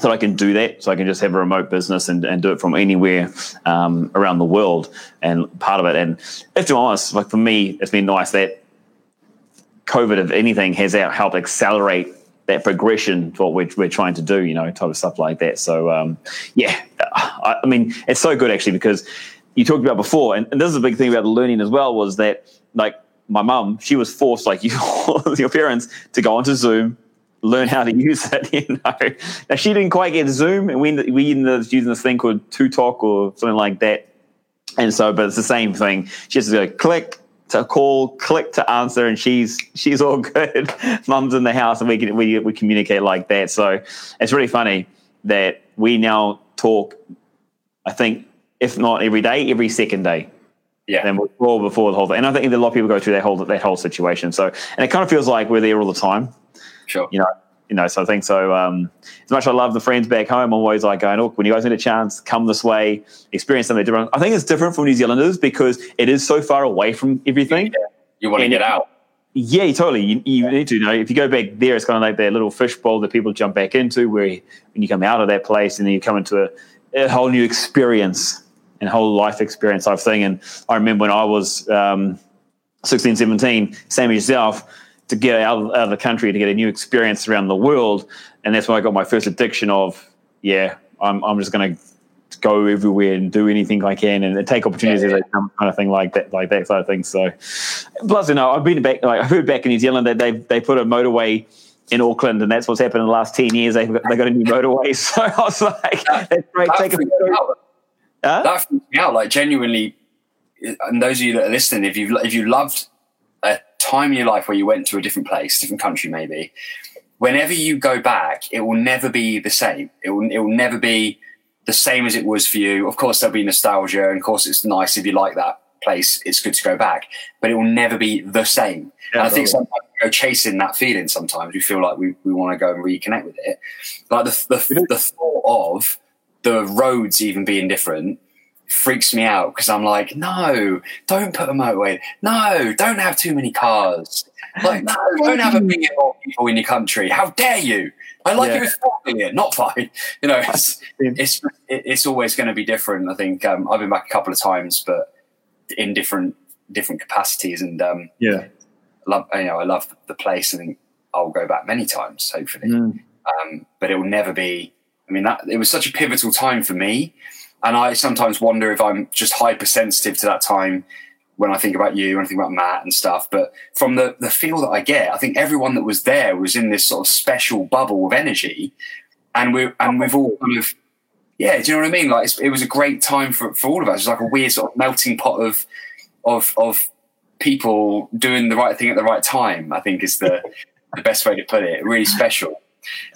so I can do that. So I can just have a remote business and, and do it from anywhere um, around the world, and part of it. And if to be honest, like for me, it's been nice that COVID, if anything, has helped accelerate that progression to what we're, we're trying to do, you know, type of stuff like that. So, um, yeah, I, I, mean, it's so good actually because you talked about before, and, and, this is a big thing about the learning as well, was that like my mum, she was forced, like you, your parents, to go onto Zoom, learn how to use it. You know, now she didn't quite get Zoom, and we we ended up using this thing called Two Talk or something like that. And so, but it's the same thing. She has to go click, to call, click to answer, and she's she's all good. Mum's in the house, and we can we we communicate like that. So it's really funny that we now talk. I think if not every day, every second day. Yeah. And before before the whole thing, and I think a lot of people go through that whole that whole situation. So and it kind of feels like we're there all the time. Sure. You know, you know, so I think so. Um, as much as I love the friends back home, I'm always like going, look, when you guys get a chance, come this way, experience something different. I think it's different from New Zealanders because it is so far away from everything. Yeah. You want to get out. Yeah, totally. You, you need to you know if you go back there, it's kind of like that little fishbowl that people jump back into, where when you come out of that place and then you come into a, a whole new experience and whole life experience type thing. And I remember when I was um, 16, 17, same as yourself to get out of, out of the country to get a new experience around the world. And that's when I got my first addiction of, yeah, I'm, I'm just going to go everywhere and do anything I can and take opportunities yeah, yeah. as they come, kind of thing like that, like that sort of thing. So, plus, you know, I've been back, like I heard back in New Zealand that they they put a motorway in Auckland, and that's what's happened in the last ten years. They've got, they got a new motorway. So I was like, that's great. That take a photo. Huh? That freaks me out. Like genuinely, and those of you that are listening, if you if you loved time in your life where you went to a different place, different country, maybe, whenever you go back, it will never be the same. It will, it will never be the same as it was for you. Of course, there'll be nostalgia, and of course, it's nice if you like that place. It's good to go back, but it will never be the same. And I think sometimes we go chasing that feeling. Sometimes we feel like we, we want to go and reconnect with it. Like the the, the thought of the roads even being different freaks me out because I'm like, no, don't put a motorway. No, don't have too many cars. Like, no, don't have a million more people in your country. How dare you? I like yeah. it with four million, not five. You know, it's it's it's always going to be different. I think um, I've been back a couple of times, but in different different capacities. And um, yeah, love you know I love the place. I think I'll go back many times, hopefully. Mm. Um, but it will never be. I mean, that it was such a pivotal time for me and I sometimes wonder if I'm just hypersensitive to that time when I think about you and I think about Matt and stuff. But from the, the feel that I get, I think everyone that was there was in this sort of special bubble of energy. And we and we've all kind of yeah, do you know what I mean? Like it was a great time for, for all of us. It was like a weird sort of melting pot of of of people doing the right thing at the right time. I think is the the best way to put it. Really special.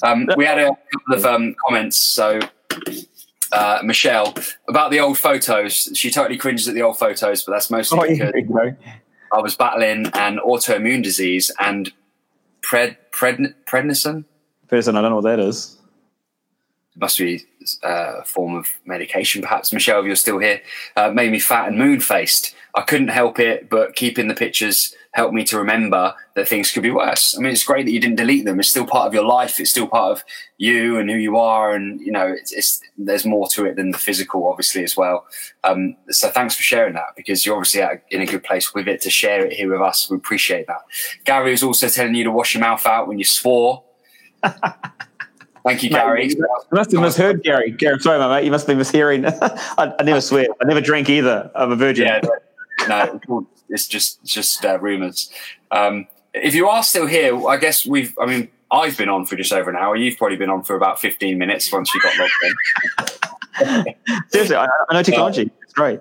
Um, we had a couple of um, comments. So uh, Michelle about the old photos. She totally cringes at the old photos, but that's mostly oh, because I was battling an autoimmune disease and pred pred prednisone. Person, I don't know what that is. It must be uh, form of medication, perhaps. Michelle, if you're still here, uh, made me fat and moon faced. I couldn't help it, but keeping the pictures helped me to remember that things could be worse. I mean, it's great that you didn't delete them. It's still part of your life. It's still part of you and who you are. And, you know, it's, it's there's more to it than the physical, obviously, as well. Um, so thanks for sharing that because you're obviously in a good place with it to share it here with us. We appreciate that. Gary was also telling you to wash your mouth out when you swore. Thank you, Gary. you must have misheard Gary. Gary, sorry, my mate. You must be mishearing. I, I, never swear. I never drink either. I'm a virgin. Yeah, no, it's just just uh, rumors. Um, if you are still here, I guess we've. I mean, I've been on for just over an hour. You've probably been on for about fifteen minutes once you got logged in. Seriously, I, I know technology. It's great.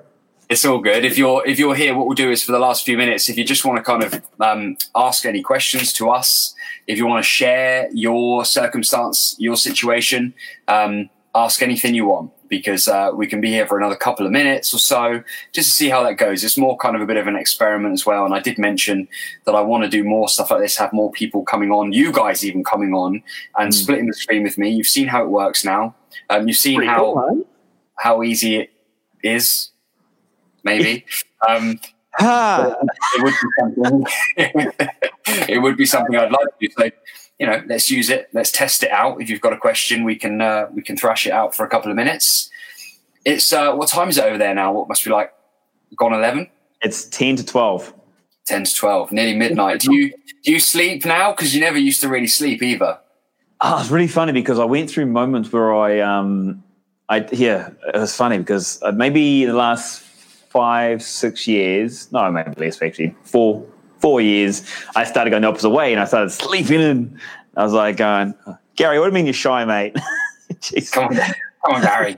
It's all good. If you're if you're here, what we'll do is for the last few minutes, if you just want to kind of um, ask any questions to us, if you want to share your circumstance, your situation, um, ask anything you want because uh, we can be here for another couple of minutes or so just to see how that goes. It's more kind of a bit of an experiment as well. And I did mention that I want to do more stuff like this, have more people coming on, you guys even coming on and mm. splitting the screen with me. You've seen how it works now. Um, you've seen Pretty how cool, how easy it is maybe. Um, it would be something. it would be something I'd like to do. So, you know, let's use it. Let's test it out. If you've got a question, we can uh, we can thrash it out for a couple of minutes. It's uh, what time is it over there now? What must be like gone eleven? It's ten to twelve. Ten to twelve, nearly midnight. Do you do you sleep now? Because you never used to really sleep either. Oh, it's really funny because I went through moments where I um I yeah, it was funny because uh, maybe the last five, six years, no, maybe less actually, four, four years, I started going the opposite way and I started sleeping and I was like going, Gary, what do you mean you're shy, mate? come on, come on, Gary.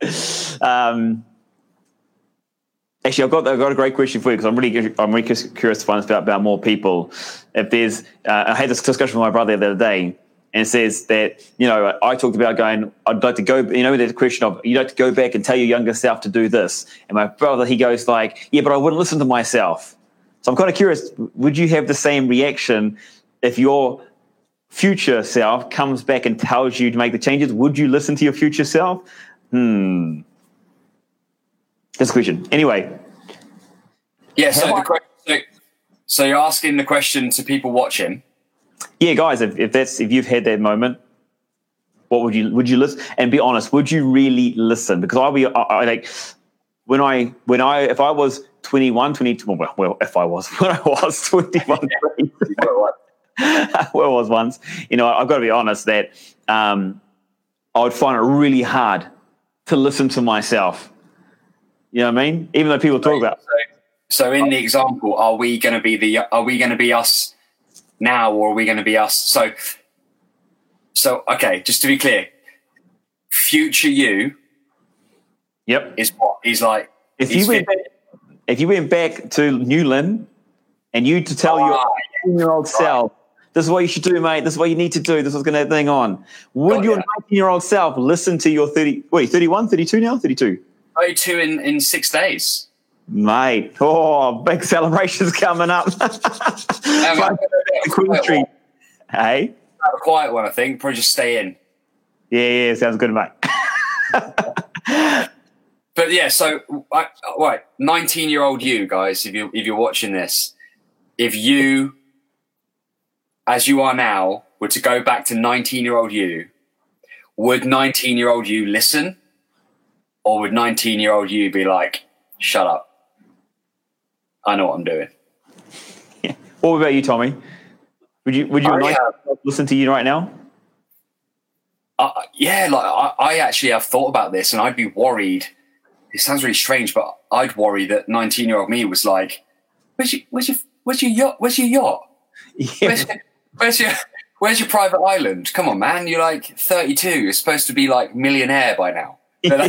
um, actually, I've got I've got a great question for you because I'm really I'm really curious to find out about more people. If there's, uh, I had this discussion with my brother the other day, and it says that you know I talked about going. I'd like to go. You know, there's a question of you'd like to go back and tell your younger self to do this. And my brother, he goes like, "Yeah, but I wouldn't listen to myself." So I'm kind of curious. Would you have the same reaction if your future self comes back and tells you to make the changes? Would you listen to your future self? Hmm. That's a question. Anyway. Yeah. So, the, so, so you're asking the question to people watching yeah, guys, if, if that's if you've had that moment, what would you would you listen? And be honest, would you really listen? Because I'll be I, I like when I when I if I was 21, 22, well, well if I was when I was 21, where was once, you know, I've got to be honest that um, I would find it really hard to listen to myself. You know what I mean? Even though people talk about. So, so in the example, are we going to be the? Are we going to be us now, or are we going to be us? So, so okay, just to be clear, future you. Yep. Is what he's like. If you went, back, if you went back to Newland, and you to tell oh, your year old self, this is what you should do, mate. This is what you need to do. This is going to thing on. Would oh, your 19 year old self listen to your 30, wait, 31, 32 now? 32? 32 in, in six days. Mate, oh, big celebrations coming up. Queen Street. Hey? a quiet one, I think. Probably just stay in. Yeah, yeah, sounds good, mate. but yeah, so I, right, nineteen-year-old you guys, if you if you're watching this, if you, as you are now, were to go back to nineteen-year-old you, would nineteen-year-old you listen, or would nineteen-year-old you be like, "Shut up"? I know what I'm doing. Yeah. What about you, Tommy? Would you would you like to listen to you right now? Uh, yeah, like I, I, actually have thought about this, and I'd be worried. It sounds really strange, but I'd worry that 19 year old me was like, "Where's your where's your where's your yacht? Where's your yacht? Yeah. Where's, where's your where's your private island? Come on, man! You're like 32. You're supposed to be like millionaire by now." we, had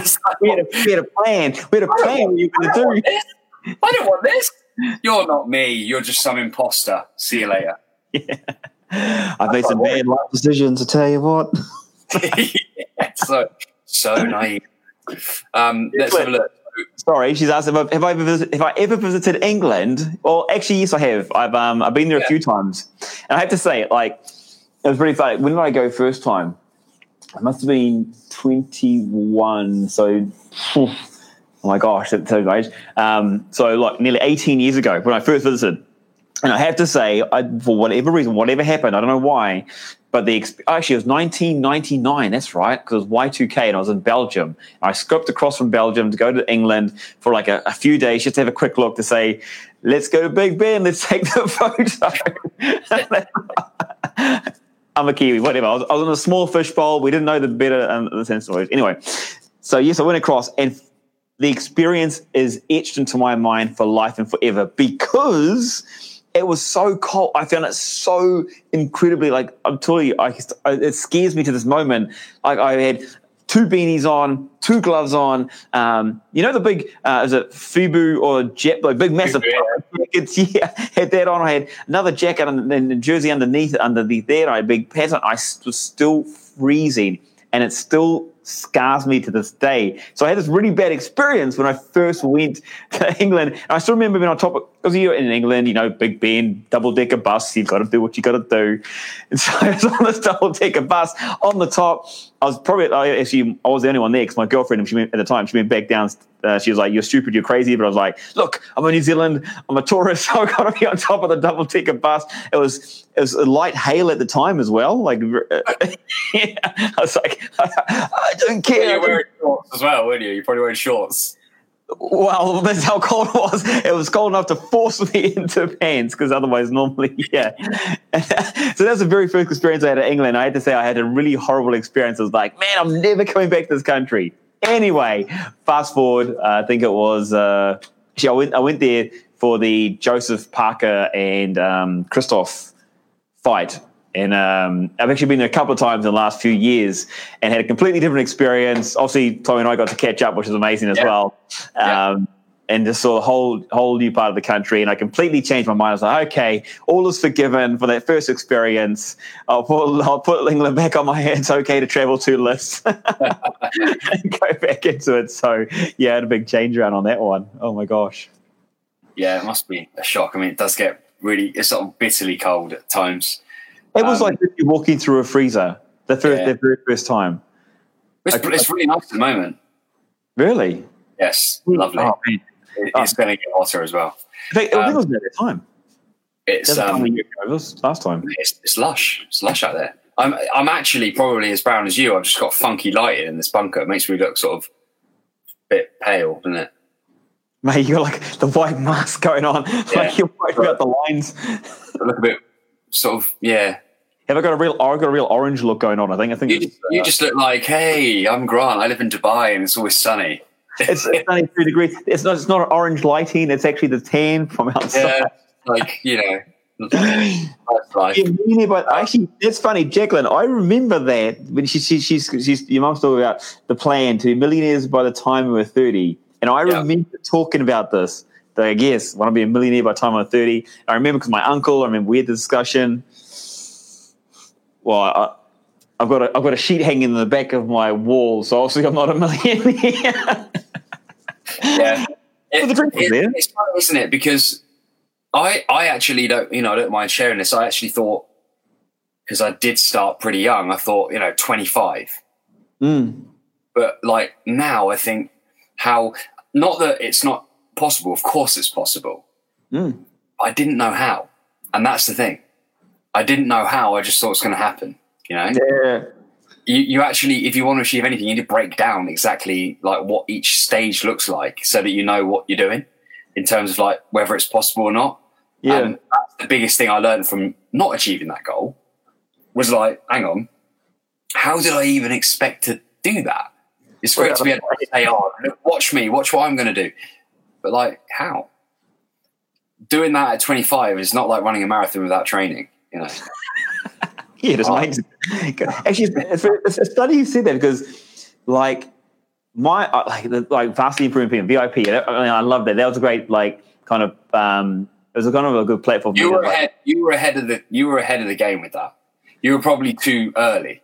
a, we had a plan. We had a plan. What you were going to do? I don't want this. You're not me. You're just some imposter. See you later. Yeah. I've made some bad life decisions, to tell you what. yeah, so, so naive. Um, let's have a look. Sorry, she's asked if I, have I ever visited, have I ever visited England? Well, actually, yes, I have. I've um, I've been there yeah. a few times, and I have to say, like, it was pretty funny. When did I go first time? I must have been twenty one. So oh my gosh, that's so age. Um, so like nearly 18 years ago when I first visited. And I have to say, I, for whatever reason, whatever happened, I don't know why, but the actually it was 1999. That's right, because it was Y2K, and I was in Belgium. I scoped across from Belgium to go to England for like a, a, few days, just to have a quick look to say, let's go to Big Ben, let's take the photo. I'm a Kiwi, whatever. I was, I was in a small fishbowl. We didn't know the better and the sense of it. Anyway, so yes, I went across, and the experience is etched into my mind for life and forever because it was so cold. I found it so incredibly like I'm telling you, I, it scares me to this moment. Like I had two beanies on, two gloves on. Um, you know the big uh, is it Fubu or jet like big massive jackets? Yeah, had that on. I had another jacket and, and jersey underneath underneath there. I had a big pattern. I was still freezing, and it still scars me to this day. So I had this really bad experience when I first went to England. And I still remember being on top because you're in England, you know, Big Ben, double decker bus, you've got to do what you got to do. And so I was on this double decker bus on the top. I was probably, I actually, I was the only one there because my girlfriend, she went, at the time, she went back down. Uh, she was like, "You're stupid, you're crazy." But I was like, "Look, I'm in New Zealand. I'm a tourist. So I've got to be on top of the double decker bus." It was it was a light hail at the time as well. Like, yeah, I was like, I don't care. You're wearing shorts as well, weren't you? You're probably wearing shorts. Well, that's how cold it was. It was cold enough to force me into pants because otherwise, normally, yeah. so that's the very first experience I had in England. I had to say I had a really horrible experience. I was like, man, I'm never coming back to this country. Anyway, fast forward. Uh, I think it was. Uh, actually, I went. I went there for the Joseph Parker and um, Christoph fight and um, I've actually been there a couple of times in the last few years and had a completely different experience. Obviously, Tommy and I got to catch up, which was amazing as yeah. well. Um, yeah. And just saw a whole whole new part of the country, and I completely changed my mind. I was like, okay, all is forgiven for that first experience. I'll put I'll put England back on my head. It's okay to travel to list and go back into it. So yeah, I had a big change around on that one. Oh my gosh. Yeah, it must be a shock. I mean, it does get really it's sort of bitterly cold at times. It was um, like walking through a freezer the first, yeah. the very first time. It's, I, it's really nice at the moment. Really? Yes, lovely. Oh, oh. going to get hotter as well. I um, I it was at time. It's um, last time. It's, it's lush. It's lush out there. I'm I'm actually probably as brown as you. I've just got funky lighting in this bunker. It makes me look sort of a bit pale, doesn't it? Mate, you got like the white mask going on. Yeah. Like you're worried about the lines. I look a bit sort of yeah. Have I got a real? I've got a real orange look going on. I think. I think you, just, uh, you just look like, hey, I'm Grant. I live in Dubai, and it's always sunny. It's, it's sunny two degrees. It's not. It's not orange lighting. It's actually the tan from outside. Yeah, like you know. yeah, but actually, it's funny, Jacqueline. I remember that when she, she she's she's your mum's talking about the plan to be millionaires by the time we were thirty, and I yeah. remember talking about this. That I guess want to be a millionaire by the time I'm thirty. I remember because my uncle. I remember we had the discussion well, I, have got a I've got a sheet hanging in the back of my wall, so obviously I'm not a millionaire. Yeah, it, it, it's funny, isn't it? Because I I actually don't you know I don't mind sharing this. I actually thought because I did start pretty young. I thought you know 25, mm. but like now I think how not that it's not possible. Of course it's possible. Mm. I didn't know how, and that's the thing. I didn't know how. I just thought it was going to happen. You know. Yeah. You, you actually, if you want to achieve anything, you need to break down exactly like what each stage looks like, so that you know what you're doing in terms of like whether it's possible or not. Yeah. And that's the biggest thing I learned from not achieving that goal was like, hang on, how did I even expect to do that? It's great to be able to say, oh, watch me, watch what I'm going to do. But like, how? Doing that at 25 is not like running a marathon without training. You know. yeah, just makes actually it's, it's a study you said that because like my like the, like vastly improving VIP. I, mean, I love that. That was a great like kind of um, it was a kind of a good platform. You were ahead. You were ahead of the. You were ahead of the game with that. You were probably too early.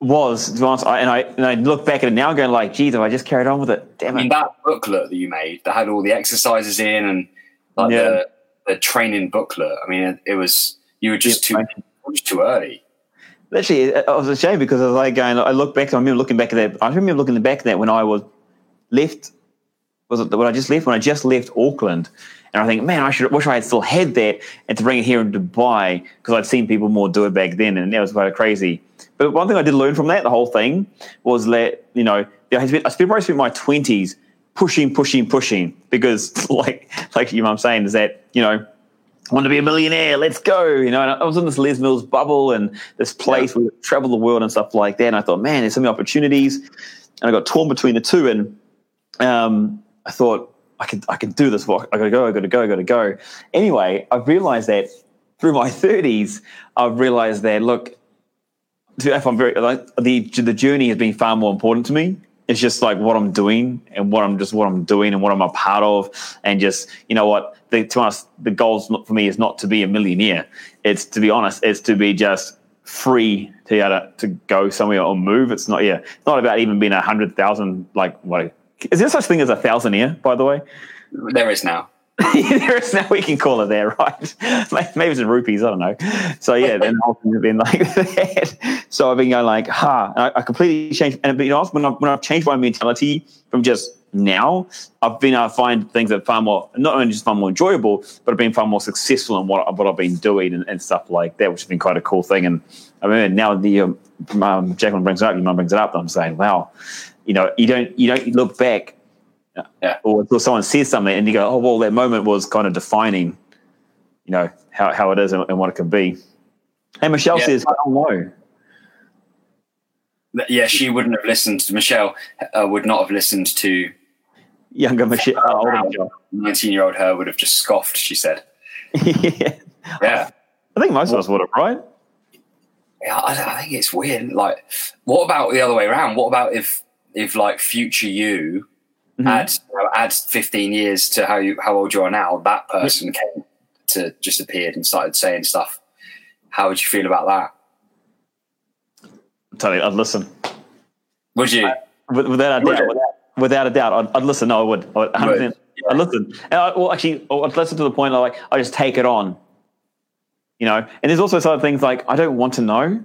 Was to be honest, I, and I and I look back at it now, going like, "Geez, if I just carried on with it, damn it." I mean, that booklet that you made that had all the exercises in and like yeah. the the training booklet. I mean, it, it was you were just too just too early. Actually, it was a shame because I was like going. I look back. I remember looking back at that. I remember looking back at that when I was left. Was it when I just left? When I just left Auckland, and I think, man, I should wish I had still had that and to bring it here in Dubai because I'd seen people more do it back then, and that was quite crazy. But one thing I did learn from that, the whole thing, was that you know I spent, I spent probably spent my twenties pushing, pushing, pushing because like like I'm saying is that you know want to be a millionaire, let's go. You know, and I was in this Les Mills bubble and this place yeah. where we travel the world and stuff like that. And I thought, man, there's so many opportunities. And I got torn between the two. And um, I thought I can I can do this. I gotta go. I gotta go. I gotta go. Anyway, I've realized that through my thirties, I've realized that look, if I'm very like the the journey has been far more important to me. It's just like what I'm doing and what I'm just what I'm doing and what I'm a part of, and just you know what the to us the goals for me is not to be a millionaire. It's to be honest, it's to be just free to be able to, to go somewhere or move. It's not yeah, it's not about even being a hundred thousand like what is there such thing as a thousand thousandaire, by the way? There is now. there is now. We can call it there, right? Maybe it's in rupees. I don't know. So yeah, then I've been like that. So I've been going like, ha! Huh. I, I, completely changed. And you know, when, I, when I've changed my mentality from just now, I've been I find things that far more, not only just far more enjoyable, but I've been far more successful in what what I've been doing and, and stuff like that, which has been quite a cool thing. And I mean, now the um, Jacqueline brings it up, your mum brings it up. And I'm saying, wow, you know, you don't you don't look back yeah. or, or someone says something and you go, oh well, that moment was kind of defining, you know, how, how it is and, and what it can be. And Michelle yeah. says, I don't know. Yeah, she wouldn't have listened. to Michelle uh, would not have listened to younger Michelle. Uh, Nineteen-year-old her would have just scoffed. She said, "Yeah, yeah." I think most of us would have, right? Yeah, I, I think it's weird. Like, what about the other way around? What about if if like future you mm-hmm. add add 15 years to how you how old you are now that person came to just appeared and started saying stuff. How would you feel about that? I'll tell you i'd listen. Would you? Without a doubt without, without, a doubt I'd, I'd, listen. No i would, I would. 100% yeah. i'd listen. And I, well actually i'd listen to the point of like i just take it on. You know? And there's also some things like i don't want to know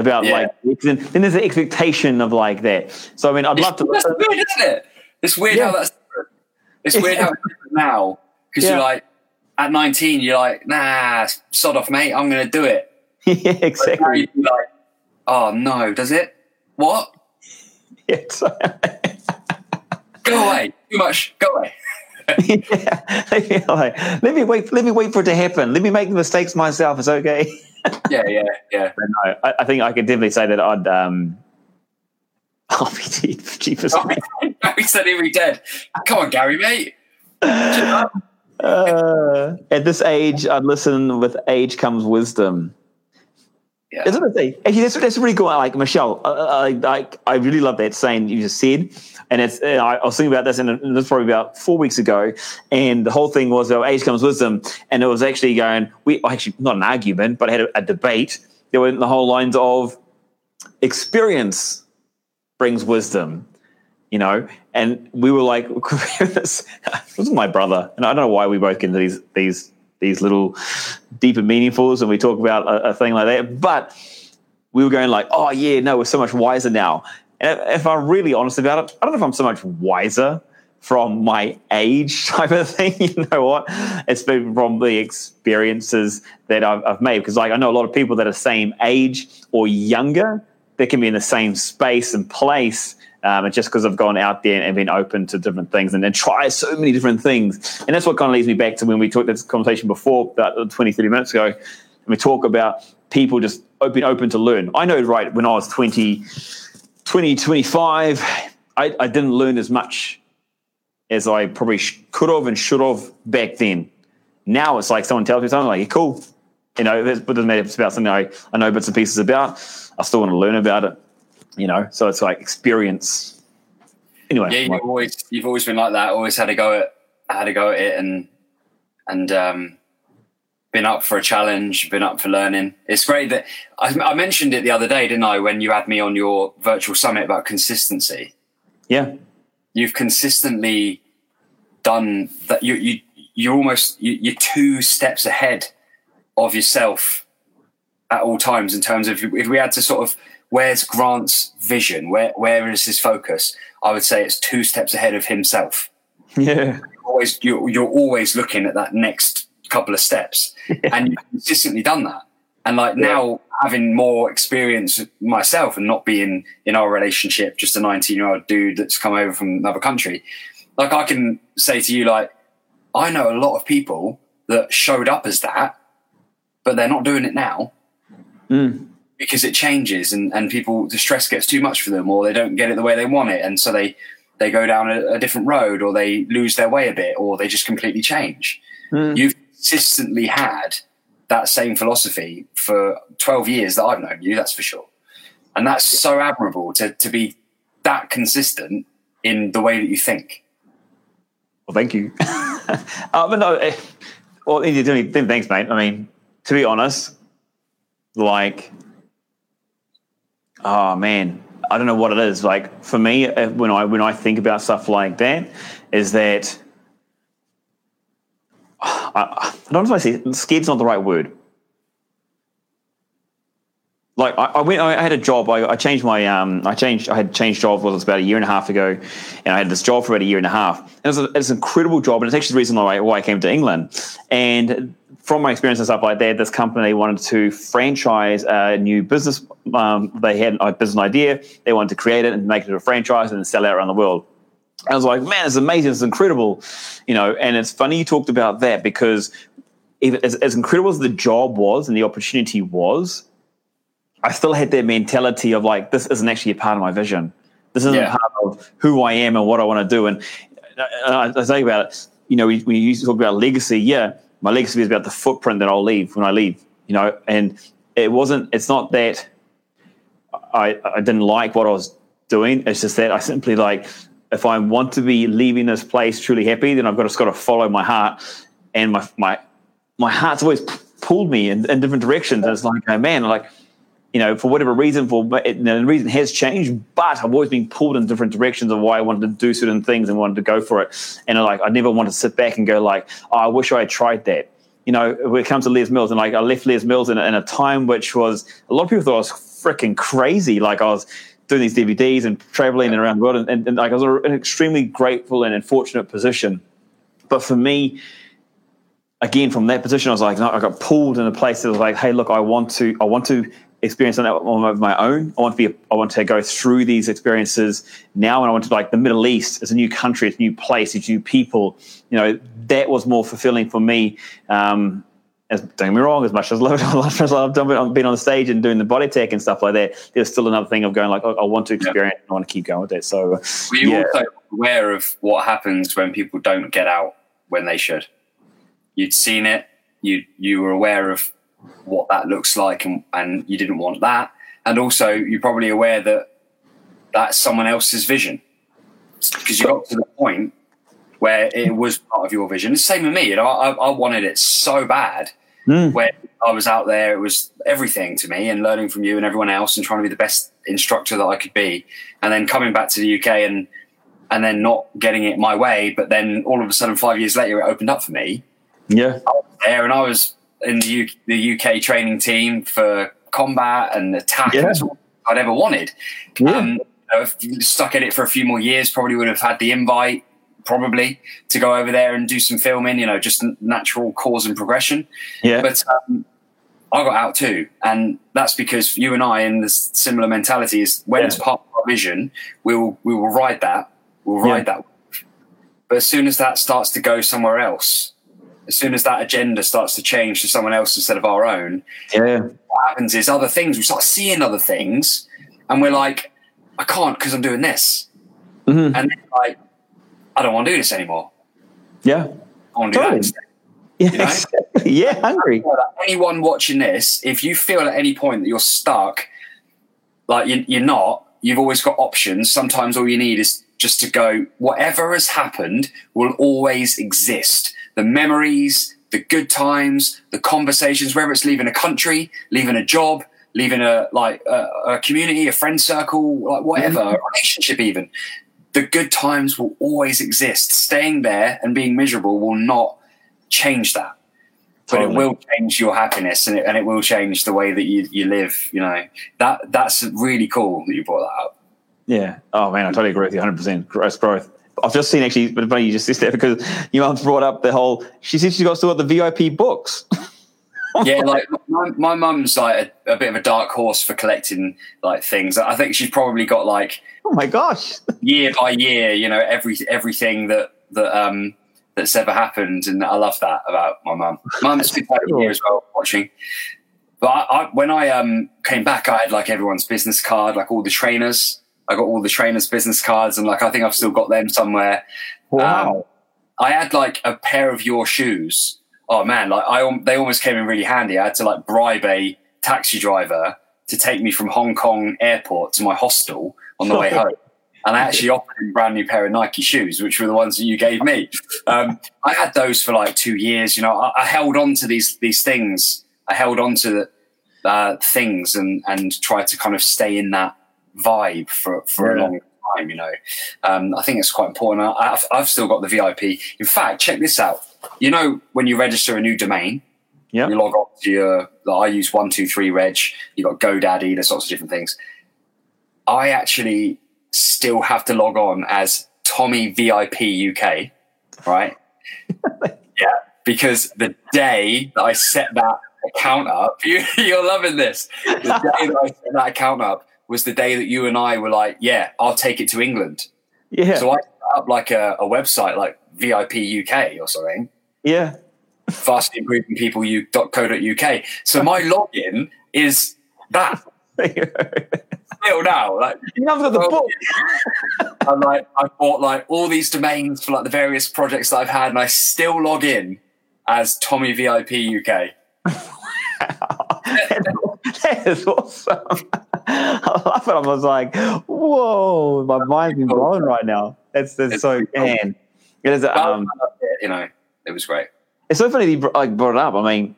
about yeah. like then, then there's an expectation of like that. So I mean, I'd it's, love to. That's weird, isn't it? It's weird yeah. how that's. Different. It's weird how it's different now because yeah. you're like at 19, you're like, nah, sod off, mate. I'm going to do it. yeah, exactly. like, oh no, does it? What? Yes. Go away. Too much. Go away. yeah. let me wait. Let me wait for it to happen. Let me make the mistakes myself. It's okay yeah, yeah, yeah. no, I, I, think I could definitely say that I'd. Um, I'll be dead. Jeepers. I'll be, said he'd be dead. Come on, Gary, mate. Uh, at this age, I'd listen. With age comes wisdom. Yeah. Isn't it? Actually, that's, that's really cool. Like Michelle, uh, I, I really love that saying you just said. And it's, uh, I was thinking about this, and this was probably about four weeks ago. And the whole thing was, oh, age comes wisdom. And it was actually going, we actually, not an argument, but I had a, a debate. There were the whole lines of experience brings wisdom, you know? And we were like, this was my brother. And I don't know why we both get into these, these, these little deeper meaningfuls and we talk about a, a thing like that. But we were going like, oh yeah, no, we're so much wiser now. And if I'm really honest about it, I don't know if I'm so much wiser from my age type of thing. You know what? It's been from the experiences that I've, I've made. Because like I know a lot of people that are same age or younger that can be in the same space and place. Um, and just because I've gone out there and been open to different things and, and try so many different things. And that's what kind of leads me back to when we talked this conversation before, about 20, 30 minutes ago. And we talk about people just being open to learn. I know, right, when I was 20, 2025, I, I didn't learn as much as I probably sh- could have and should have back then. Now it's like someone tells me something like, cool. You know, it doesn't matter if it's about something I, I know bits and pieces about. I still want to learn about it. You know, so it's like experience. Anyway, yeah, you've always you've always been like that. Always had to go at had to go at it and and um, been up for a challenge, been up for learning. It's great that I, I, mentioned it the other day, didn't I, when you had me on your virtual summit about consistency? Yeah, you've consistently done that. You you you're almost you, you're two steps ahead of yourself at all times in terms of if we had to sort of where's Grant's vision, where where is his focus? I would say it's two steps ahead of himself. Yeah, you're always you're, you're always looking at that next couple of steps, and you've consistently done that. And like yeah. now, having more experience myself and not being in our relationship just a 19 year old dude that's come over from another country, like I can say to you, like I know a lot of people that showed up as that, but they're not doing it now. Mm. Because it changes and, and people the stress gets too much for them or they don't get it the way they want it. And so they they go down a, a different road or they lose their way a bit or they just completely change. Mm. You've consistently had that same philosophy for 12 years that I've known you, that's for sure. And that's so admirable to, to be that consistent in the way that you think. Well, thank you. uh, but no, eh, well, thanks, mate. I mean, to be honest, like, oh man, I don't know what it is. Like for me, eh, when I when I think about stuff like that, is that I, I don't know if I say scared's not the right word like I, I, went, I had a job. I, I changed my, um, I changed, I had changed jobs. Was about a year and a half ago, and I had this job for about a year and a half. And it was, a, it was an incredible job, and it's actually the reason why, why I came to England. And from my experience and stuff like that, this company wanted to franchise a new business. Um, they had a business idea. They wanted to create it and make it a franchise and sell it around the world. I was like, man, it's amazing. It's incredible, you know. And it's funny you talked about that because as, as incredible as the job was and the opportunity was, I still had that mentality of like, this isn't actually a part of my vision. This isn't yeah. part of who I am and what I want to do. And I, I think about it, you know, when you used to talk about legacy, yeah, my legacy is about the footprint that I'll leave when I leave, you know, and it wasn't, it's not that I, I didn't like what I was doing. It's just that I simply like, if I want to be leaving this place truly happy, then I've got to, got to follow my heart. And my, my, my heart's always pulled me in, in different directions. And it's like, oh man, like, you know, for whatever reason, for the reason has changed, but I've always been pulled in different directions of why I wanted to do certain things and wanted to go for it. And I, like, I never want to sit back and go like, oh, I wish I had tried that. You know, when it comes to Les Mills, and like I left Les Mills in, in a time which was a lot of people thought I was freaking crazy. Like I was doing these DVDs and traveling around the world, and, and, and like I was in an extremely grateful and unfortunate position. But for me, again, from that position, I was like, no, I got pulled in a place that was like, hey, look, I want to, I want to experience on that of my own. I want to be, I want to go through these experiences now, and I want to like the Middle East as a new country, it's a new place, it's new people. You know, that was more fulfilling for me. Um, as, don't get me wrong, as much as I love, as I've done, been on the stage and doing the body tech and stuff like that, there's still another thing of going like, oh, I want to experience, yeah. I want to keep going with it. So, were you yeah. also aware of what happens when people don't get out when they should? You'd seen it. You you were aware of what that looks like and, and you didn't want that. And also, you're probably aware that that's someone else's vision because you got to the point where it was part of your vision. It's the same with me. you I, I wanted it so bad mm. when I was out there. It was everything to me and learning from you and everyone else and trying to be the best instructor that I could be. And then coming back to the UK and and then not getting it my way, but then all of a sudden, five years later, it opened up for me. Yeah, there, and I was in the, U- the UK training team for combat and attack. Yeah. I'd ever wanted. Yeah. Um, stuck at it for a few more years. Probably would have had the invite, probably to go over there and do some filming. You know, just natural cause and progression. Yeah. But um, I got out too, and that's because you and I, in this similar mentality, is when yeah. it's part of our vision, we will we will ride that. We'll ride yeah. that. But as soon as that starts to go somewhere else, as soon as that agenda starts to change to someone else instead of our own, yeah. what happens is other things, we start seeing other things, and we're like, I can't because I'm doing this. Mm-hmm. And like, I don't want to do this anymore. Yeah. I want to do that instead. Yeah, you know? yeah, hungry. Anyone watching this, if you feel at any point that you're stuck, like you're not, you've always got options. Sometimes all you need is just to go, whatever has happened will always exist the memories, the good times, the conversations, whether it's leaving a country, leaving a job, leaving a like a, a community, a friend circle, like whatever, mm-hmm. a relationship even. The good times will always exist. Staying there and being miserable will not change that. But totally. it will change your happiness and it, and it will change the way that you, you live. You know, that that's really cool that you brought that up. Yeah. Oh man, I totally agree with you 100%. Gross growth. I've just seen actually, but funny you just said that because your mum brought up the whole. She said she's got still got the VIP books. yeah, like my, my mum's like a, a, bit of a dark horse for collecting like things. I think she's probably got like oh my gosh, year by year, you know, every everything that that um that's ever happened, and I love that about my mum. Mum's been here as well watching. But I, I, when I um came back, I had like everyone's business card, like all the trainers I got all the trainers' business cards, and like I think I've still got them somewhere. Wow. Um, I had like a pair of your shoes. Oh man, like I they almost came in really handy. I had to like bribe a taxi driver to take me from Hong Kong airport to my hostel on the way home. And I actually offered him a brand new pair of Nike shoes, which were the ones that you gave me. Um, I had those for like two years. You know, I, I held on to these these things. I held on to uh, things and and tried to kind of stay in that vibe for for a long time. You know, um, I think it's quite important. I, I've, I've still got the VIP. In fact, check this out. You know, when you register a new domain, Yeah. you log on to your. Like I use one two three reg. You got GoDaddy. There's lots of different things. I actually still have to log on as Tommy VIP UK, right? yeah, because the day that I set that account up, you, you're loving this. The day that I set that account up was the day that you and I were like, yeah, I'll take it to England. Yeah. So I set up like a, a website like VIP UK or something yeah. vastly improving people u.co.uk. So my login is that still now. Like you haven't got the book. I'm like I bought like all these domains for like the various projects that I've had, and I still log in as Tommy VIP UK. that is awesome. I love it. I was like, whoa, my mind's been blown right now. That's that's It's so cool. man. It is um you know, it was great. it's so funny that you like brought it up. I mean,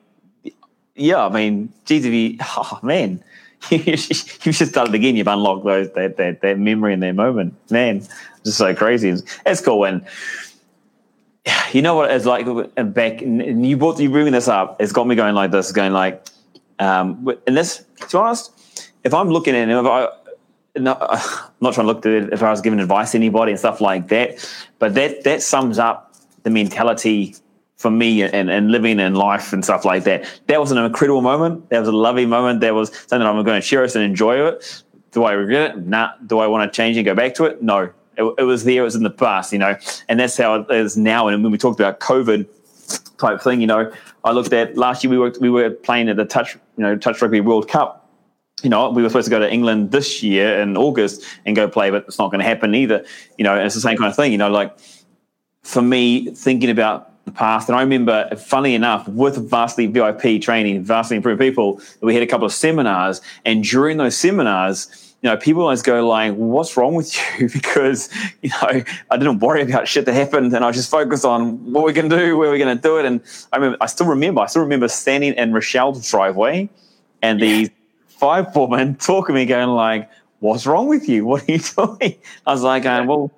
yeah, I mean, geez, if you, oh man, you've just done it again. You've unlocked those that that, that memory and that moment. Man, It's just so crazy. It's, it's cool when you know what it's like and back. And you brought you bringing this up. It's got me going like this, going like, um, and this. To be honest, if I'm looking at if I. No, I'm not trying to look to if I was giving advice to anybody and stuff like that, but that that sums up the mentality for me and, and living in life and stuff like that. That was an incredible moment. That was a lovely moment. That was something I'm going to cherish and enjoy it. Do I regret it? Nah. Do I want to change and go back to it? No. It, it was there. It was in the past, you know, and that's how it is now. And when we talked about COVID type thing, you know, I looked at last year we were we were playing at the touch, you know, touch rugby World Cup you know, we were supposed to go to England this year in August and go play, but it's not going to happen either. You know, and it's the same kind of thing. You know, like for me, thinking about the past, and I remember, funny enough, with Vastly VIP training, Vastly Improved People, we had a couple of seminars, and during those seminars, you know, people always go like, "What's wrong with you?" because you know, I didn't worry about shit that happened, and I just focused on what we can do, where we're going to do it. And I remember, I still remember, I still remember standing in Rochelle's driveway, and these five women talking to me, going like, "What's wrong with you? What are you doing?" I was like, um, "Well,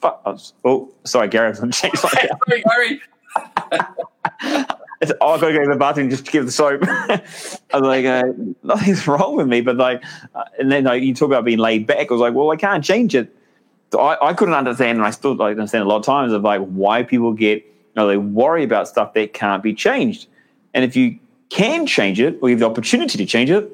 fuck." Was, oh, sorry, Gary, I'm going to change like. Sorry, Gary. It's, oh, I got to go to the bathroom just to give the soap. I was like, uh, nothing's wrong with me, but like, uh, and then like, you talk about being laid back. I was like, well, I can't change it. So I, I couldn't understand, and I still like understand a lot of times of like why people get, you know, they worry about stuff that can't be changed. And if you can change it, or you have the opportunity to change it,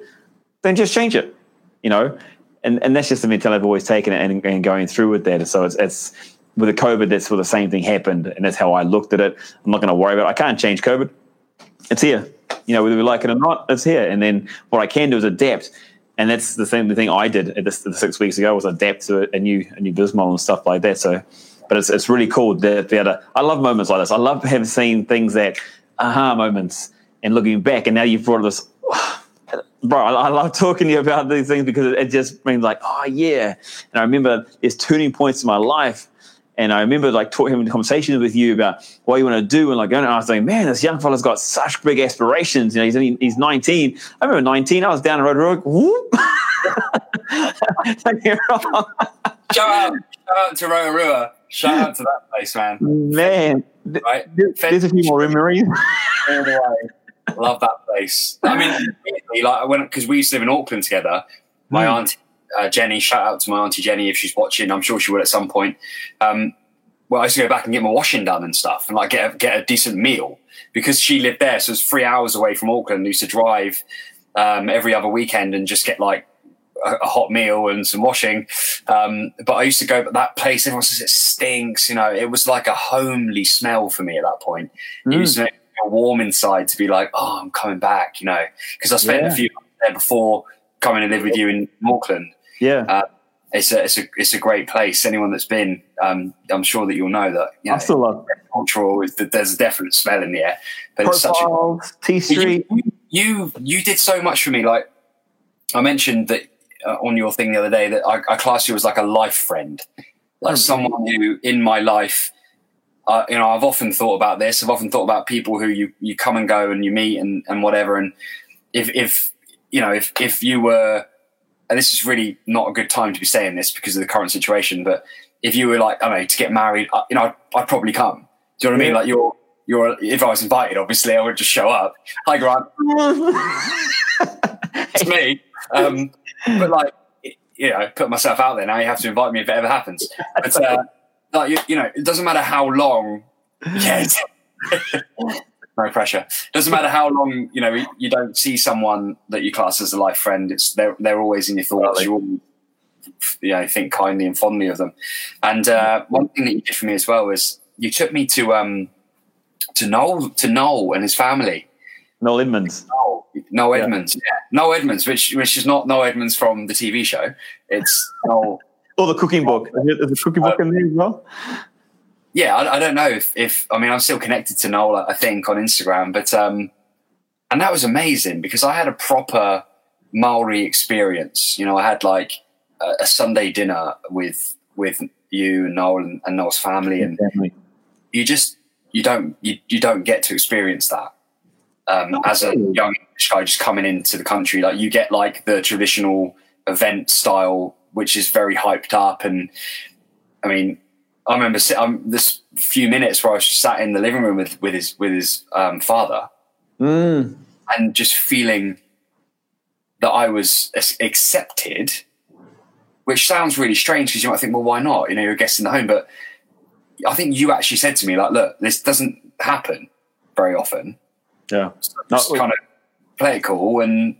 then just change it. You know, and and that's just the mentality I've always taken and, and going through with that. So it's it's with the COVID, that's where the same thing happened, and that's how I looked at it. I'm not going to worry about. it. I can't change COVID. It's here. You know, whether we like it or not, it's here. And then what I can do is adapt. And that's the same thing I did at this, six weeks ago was adapt to a new a new business model and stuff like that. So, but it's it's really cool that able to, I love moments like this. I love having seen things that aha moments and looking back. And now you've brought this bro, I, I love talking to you about these things because it, it just means like, oh yeah. And I remember there's turning points in my life. And I remember like talking, having conversations with you about what you want to do. And like, and I was like, man, this young fella's got such big aspirations. You know, he's only, he's 19. I remember 19. I was down the road, road whoop. Don't get wrong. Shout out, shout out to Rotorua. Shout out to that place, man. Man, Right? there's a few more memories. all the way. Love that place. I mean, like I went because we used to live in Auckland together. My Hmm. auntie uh, Jenny, shout out to my auntie Jenny if she's watching. I'm sure she will at some point. Um, well, I used to go back and get my washing done and stuff, and like get a, get a decent meal because she lived there. So it's three hours away from Auckland. I used to drive um, every other weekend and just get like a, a hot meal and some washing. Um, but I used to go, but that place, everyone says it stinks. You know, it was like a homely smell for me at that point. It Mm. used to make me feel warm inside to be like, oh, I'm coming back. You know, because I spent Yeah. a few months there before coming to live with you in Auckland. Yeah. Uh, it's a it's a it's a great place. Anyone that's been, um, I'm sure that you'll know that. You know, I still love cultural. There's a definite smell in the air, but it's such a profiles, T Street. you, you you did so much for me. Like I mentioned that uh, on your thing the other day that I, I class you as like a life friend, like Oh, someone who in my life. Uh, you know, I've often thought about this. I've often thought about people who you, you come and go and you meet and, and whatever. And if, if, you know, if, if you were, and this is really not a good time to be saying this because of the current situation, but if you were like, I don't know, to get married, you know, I'd, I'd probably come. Do you know what I mean? Like you're, you're, if I was invited, obviously I would just show up. Hi, Grant it's me. Um, but like, you know, put myself out there. Now you have to invite me if it ever happens. But uh, like, you, you know, it doesn't matter how long. Yeah. no pressure. Doesn't matter how long you know you don't see someone that you class as a life friend. It's they're they're always in your thoughts. You all you know think kindly and fondly of them. And uh, one thing that you did for me as well was you took me to um to Noel to Noel and his family. Noel Edmonds. Noel, Noel Yeah. Edmonds, yeah. Noel Edmonds, which which is not Noel Edmonds from the TV show. It's Noel. Or the cooking book. Is the cooking book in there as well? yeah, I, I don't know if, if I mean I'm still connected to Noel, I think, on Instagram, but um, and that was amazing because I had a proper Maori experience. You know, I had like a, a Sunday dinner with with you and Noel and, and Noel's family, and Definitely. you just you don't you, you don't get to experience that um, as a young English guy just coming into the country. Like you get like the traditional event style, which is very hyped up, and I mean, I remember sit, um, this few minutes where I was just sat in the living room with with his with his um, father, Mm. and just feeling that I was accepted. Which sounds really strange because you might think, well, why not? You know, you're a guest in the home, but I think you actually said to me, like, look, this doesn't happen very often. Yeah. So just kind of play it cool and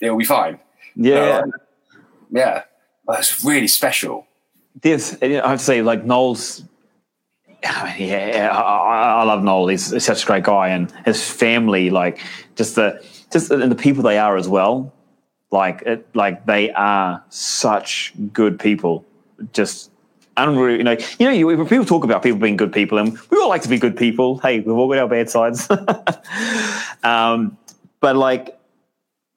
it'll be fine. Yeah. No, Yeah. It's really special. there's I have to say like Noel's I mean, yeah, I, I love Noel. He's, such a great guy, and his family, like just the just and the people they are as well. Like it, like they are such good people. Just unreal. You know, you know, you, people talk about people being good people, and we all like to be good people. Hey, we've all got our bad sides. um, but like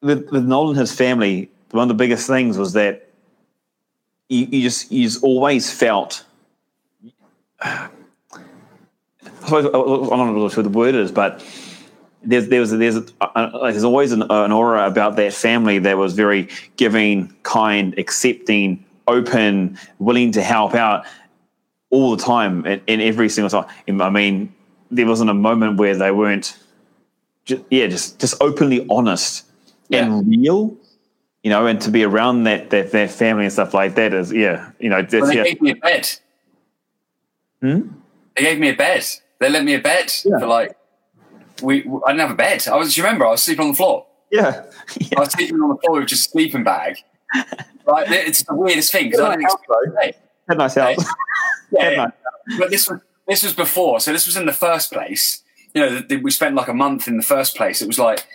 with, with Noel and his family, one of the biggest things was that you, you just you just always felt. I suppose I don't know what the word is, but there's there's there's uh, there's always an, an aura about that family that was very giving, kind, accepting, open, willing to help out all the time and, and every single time. I mean, there wasn't a moment where they weren't, just, yeah, just just openly honest and real. You know, and to be around that, that that family and stuff like that is, yeah, you know, Well, they yeah, gave me a bed. Hmm? They gave me a bed. They lent me a bed Yeah. for like, we, I didn't have a bed. I was, do you remember? I was sleeping on the floor. yeah, I was sleeping on the floor with just a sleeping bag. Like, it's the weirdest thing because I didn't expect had nice house. Yeah, Had a yeah. nice- but this was this was before, so this was in the first place. You know, the, the, we spent like a month in the first place. It was like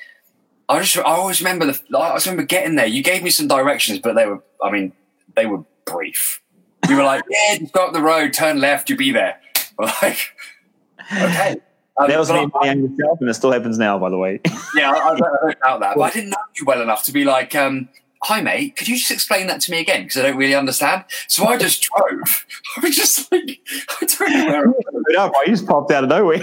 I just I always remember the I always remember getting there. You gave me some directions, but they were I mean they were brief. You were like, yeah, just go up the road, turn left, you'll be there. We're like, okay. Um, That was me I- and my younger self, and it still happens now, by the way. yeah, I, I don't, I don't doubt that. But I didn't know you well enough to be like, um, hi, mate, could you just explain that to me again? Because I don't really understand. So I just drove. I was just like, I don't know where It I just popped out of nowhere.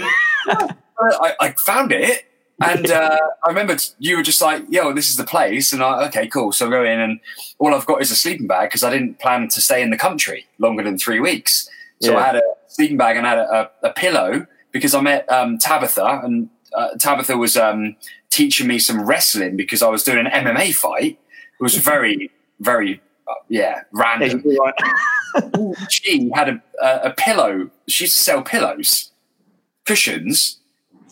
I, I found it. And uh, I remember you were just like, yo, this is the place. And I, okay, cool. So I go in, and all I've got is a sleeping bag because I didn't plan to stay in the country longer than three weeks. So Yeah. I had a sleeping bag and I had a, a, a pillow because I met um, Tabitha, and uh, Tabitha was um, teaching me some wrestling because I was doing an MMA fight. It was very, very, uh, yeah, random she had a, a, a pillow. She used to sell pillows, cushions,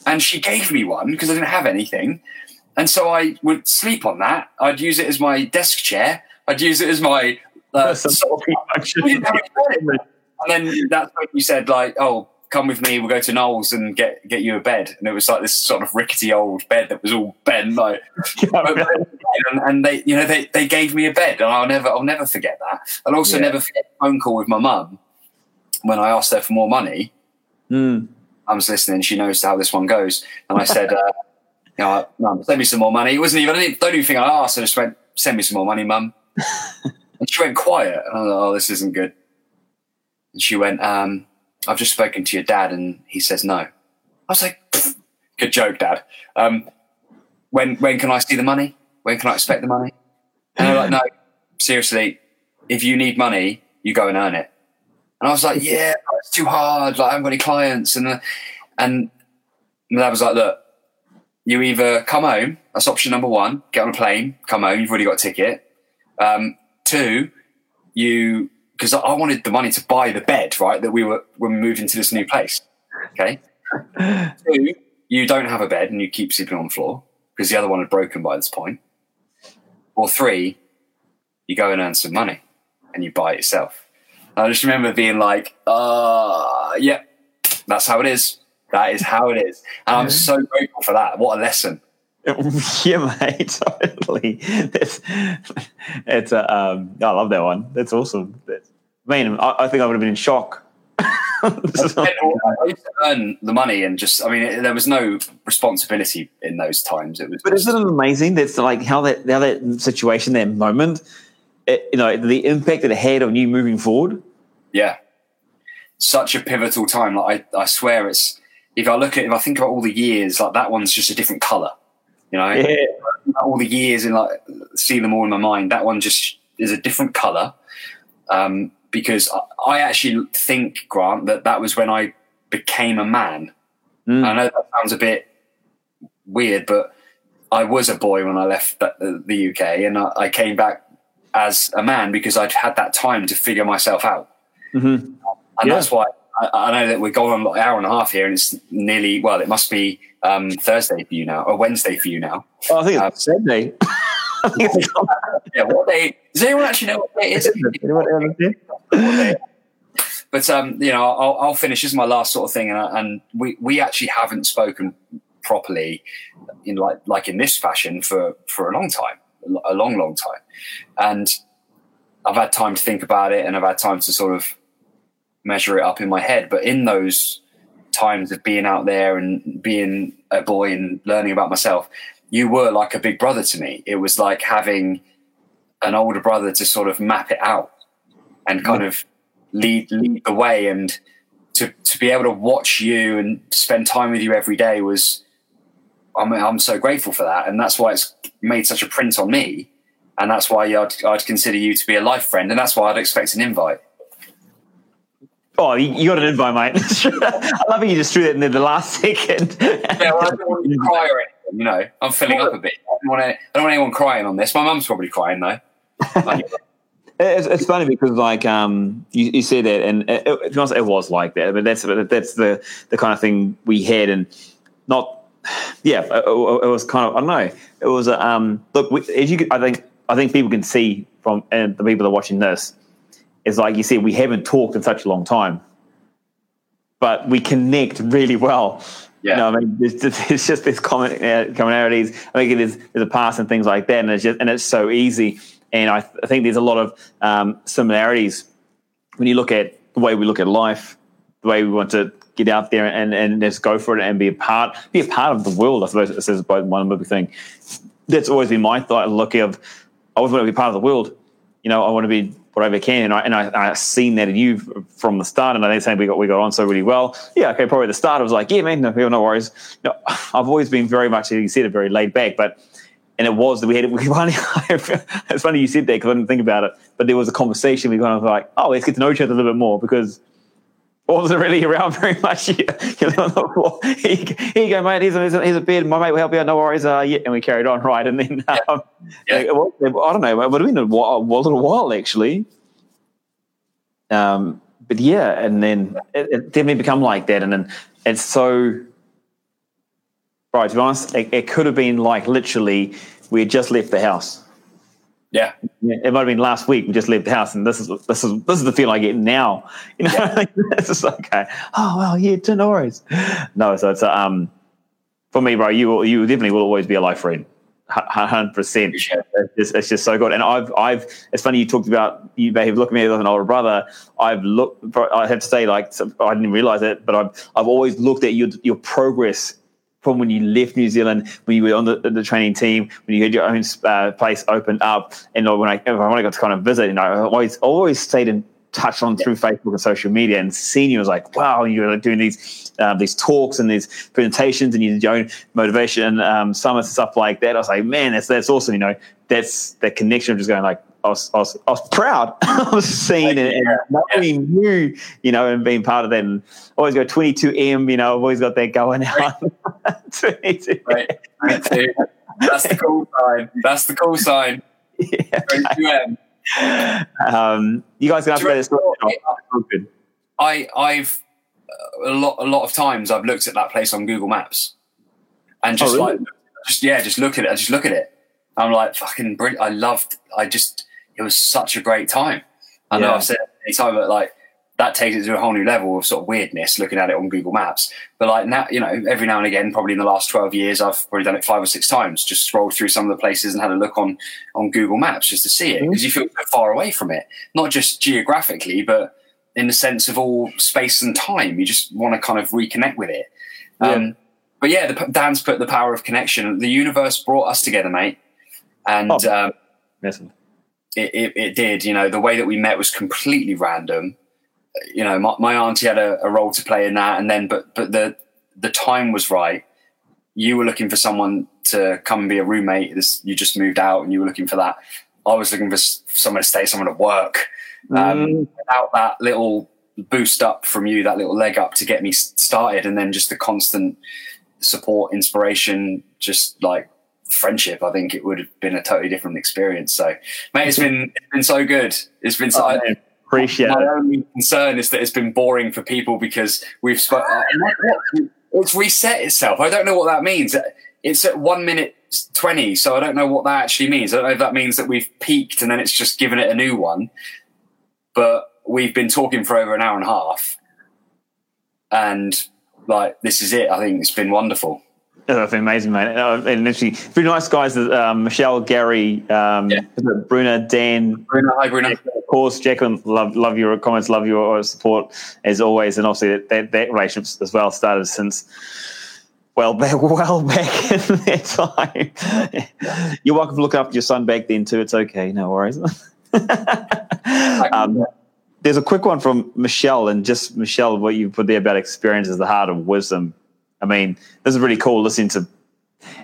and she gave me one because I didn't have anything. And so I would sleep on that. I'd use it as my desk chair. I'd use it as my. Uh, Some sofa. function. We didn't have any bed. and then that's when you said, like, oh, come with me. We'll go to Noel's and get get you a bed. And it was like this sort of rickety old bed that was all bent. Like, and, and, they, you know, they, they gave me a bed, and I'll never, I'll never forget that. I'll also yeah. never forget a phone call with my mum when I asked her for more money. Mm. Mum's listening; she knows how this one goes, and I said, uh, "You know, mum, send me some more money." It wasn't even, I don't even think I asked. I just went, "Send me some more money, mum." and she went quiet, and I was like, "Oh, this isn't good." And she went, um, "I've just spoken to your dad, and he says no." I was like, "Good joke, dad." Um, when when can I see the money? When can I expect the money? And they're like, no, seriously, if you need money, you go and earn it. And I was like, yeah, it's too hard. Like, I haven't got any clients. And, uh, and my dad was like, look, you either come home, that's option number one, get on a plane, come home, you've already got a ticket. Um, two, you, because I wanted the money to buy the bed, right, that we were, when we moved into this new place. Okay. two, you don't have a bed and you keep sleeping on the floor because the other one had broken by this point. Or three, you go and earn some money and you buy it yourself. I just remember being like, uh, yeah, that's how it is. That is how it is. And I'm so grateful for that. What a lesson. yeah, mate, totally. It's, it's a, um, I love that one. That's awesome. That's, I mean, I, I think I would have been in shock I used to earn the money and just, I mean, there was no responsibility in those times. It was, but isn't it amazing? That's like how that, how that situation, that moment, it, you know, the impact that it had on you moving forward. Yeah, such a pivotal time. Like I, I swear, it's if I look at, if I think about all the years, like that one's just a different color. You know, yeah. all the years and like see them all in my mind. That one just is a different color. Um, because I actually think, Grant, that that was when I became a man. Mm. I know that sounds a bit weird, but I was a boy when I left the UK, and I came back as a man because I'd had that time to figure myself out, mm-hmm. and yeah. that's why I, know that we're going on an hour and a half here, and it's nearly well, it must be um, Thursday for you now, or Wednesday for you now. Oh, I think it's um, Sunday. yeah, what day? Does anyone actually know what day it is? but um, you know, I'll, I'll, finish. This is my last sort of thing, and, and we we actually haven't spoken properly in like like in this fashion for for a long time, a long long time, and I've had time to think about it, and I've had time to sort of measure it up in my head. But in those times of being out there and being a boy and learning about myself, you were like a big brother to me. It was like having an older brother to sort of map it out and kind of lead lead the way and to to be able to watch you and spend time with you every day was I'm I'm so grateful for that and that's why it's made such a print on me and that's why I'd I'd consider you to be a life friend and that's why I'd expect an invite. Oh, you got an invite, mate. I love how you just threw it in the last second. yeah, well, I don't want to cry or anything. You know, I'm filling up a bit. I don't want, to, I don't want anyone crying on this. My mum's probably crying though. it's, it's, funny because like um, you, you said that, and it, it, it was like that. But that's that's the the kind of thing we had, and not yeah. It, it was kind of I don't know. It was a um, look. As you, I think I think people can see from and the people that are watching this is like you said, we haven't talked in such a long time, but we connect really well. Yeah. You know, I mean, it's just, it's just this common uh, commonalities. I think it is there's a past and things like that, and it's just and it's so easy. And I, th- I think there's a lot of um, similarities when you look at the way we look at life, the way we want to get out there and, and just go for it and be a part, be a part of the world. I suppose this is both one big thing. That's always been my thought. Look of, I always want to be part of the world. You know, I want to be whatever I can. And I and I, I seen that in you from the start. And I think we got we got on so really well. Yeah, okay, probably the start I was like, yeah, man, no, no worries. No, I've always been very much, as you said, very laid back, but. And it was that we had we finally. it's funny you said that because I didn't think about it, but there was a conversation. We kind of like, oh, let's get to know each other a little bit more because wasn't really around very much. Here. here you go, mate. Here's a, here's a bed. My mate will help you out. No worries. Uh, yeah. And we carried on, right? And then um, yeah. it was, I don't know. It would have been a, while, a little while, actually. Um, but yeah, and then it, it definitely become like that. And then it's so, right, to be honest, it, it could have been like literally we had just left the house yeah. It might have been last week. We just left the house, and this is this is this is the feel I get now. You know, yeah. it's just like, okay, oh well, yeah, no worries. No, so it's um, for me, bro. You you definitely will always be a life friend, hundred percent. It's just so good. And I've, I've. It's funny you talked about you may have looked at me as an older brother. I've looked. I have to say, like I didn't realize it, but I've, I've always looked at your your progress from when you left New Zealand, when you were on the, the training team, when you had your own uh, place opened up, and when I when I got to kind of visit, you know, I always always stayed in touch on through Facebook and social media, and seeing you was like, wow, you're like doing these um, these talks and these presentations, and you did your own motivation um, summits and stuff like that. I was like, man, that's that's awesome. You know, that's that connection of just going like, I was, I was, I was proud. I was seeing it and not really knew, you know, and being part of that. And always go 22M, you know, I've always got that going on. 22 right. That's the cool sign. That's the cool sign. Yeah. 22M. Um, you guys can have this. I, I've uh, a lot, a lot of times I've looked at that place on Google Maps and just oh, really? like, just yeah, just look at it. I just look at it. I'm like, fucking brilliant. I loved. I just it was such a great time. I know I've said any time, but like that takes it to a whole new level of sort of weirdness looking at it on Google Maps. But like now, you know, every now and again, probably in the last 12 years, I've probably done it five or six times, just scrolled through some of the places and had a look on, on Google Maps just to see it because mm-hmm. you feel so far away from it, not just geographically, but in the sense of all space and time. You just want to kind of reconnect with it. Yeah. Um, but yeah, the, Dan's put the power of connection. The universe brought us together, mate. And, oh, um, listen it, it, it, did. You know, the way that we met was completely random. You know, my, my auntie had a, a, role to play in that, and then but but the the time was right. You were looking for someone to come and be a roommate. This you just moved out, and you were looking for that. I was looking for someone to stay, someone to work. Um, mm. Without that little boost up from you, that little leg up to get me started, and then just the constant support, inspiration, just like friendship, I think it would have been a totally different experience. So, mate, it's been it's been so good. It's been so. Oh, I, appreciate. My it. only concern is that it's been boring for people because we've spoken. Uh, it's reset itself. I don't know what that means. It's at one minute twenty, so I don't know what that actually means. I don't know if that means that we've peaked and then it's just given it a new one. But we've been talking for over an hour and a half, and like this is it. I think it's been wonderful. That's amazing, mate. Uh, and literally, very nice guys. Um, Michelle, Gary, um, yeah. Bruna, Dan. Bruna, hi, Bruna. Of course, Jacqueline, love, love your comments, love your support as always. And obviously, that, that relationship as well started since well back, well back in that time. You're welcome to look after your son back then too. It's okay, no worries. um, there's a quick one from Michelle, and just Michelle, what you put there about experience is the heart of wisdom. I mean, this is really cool listening to.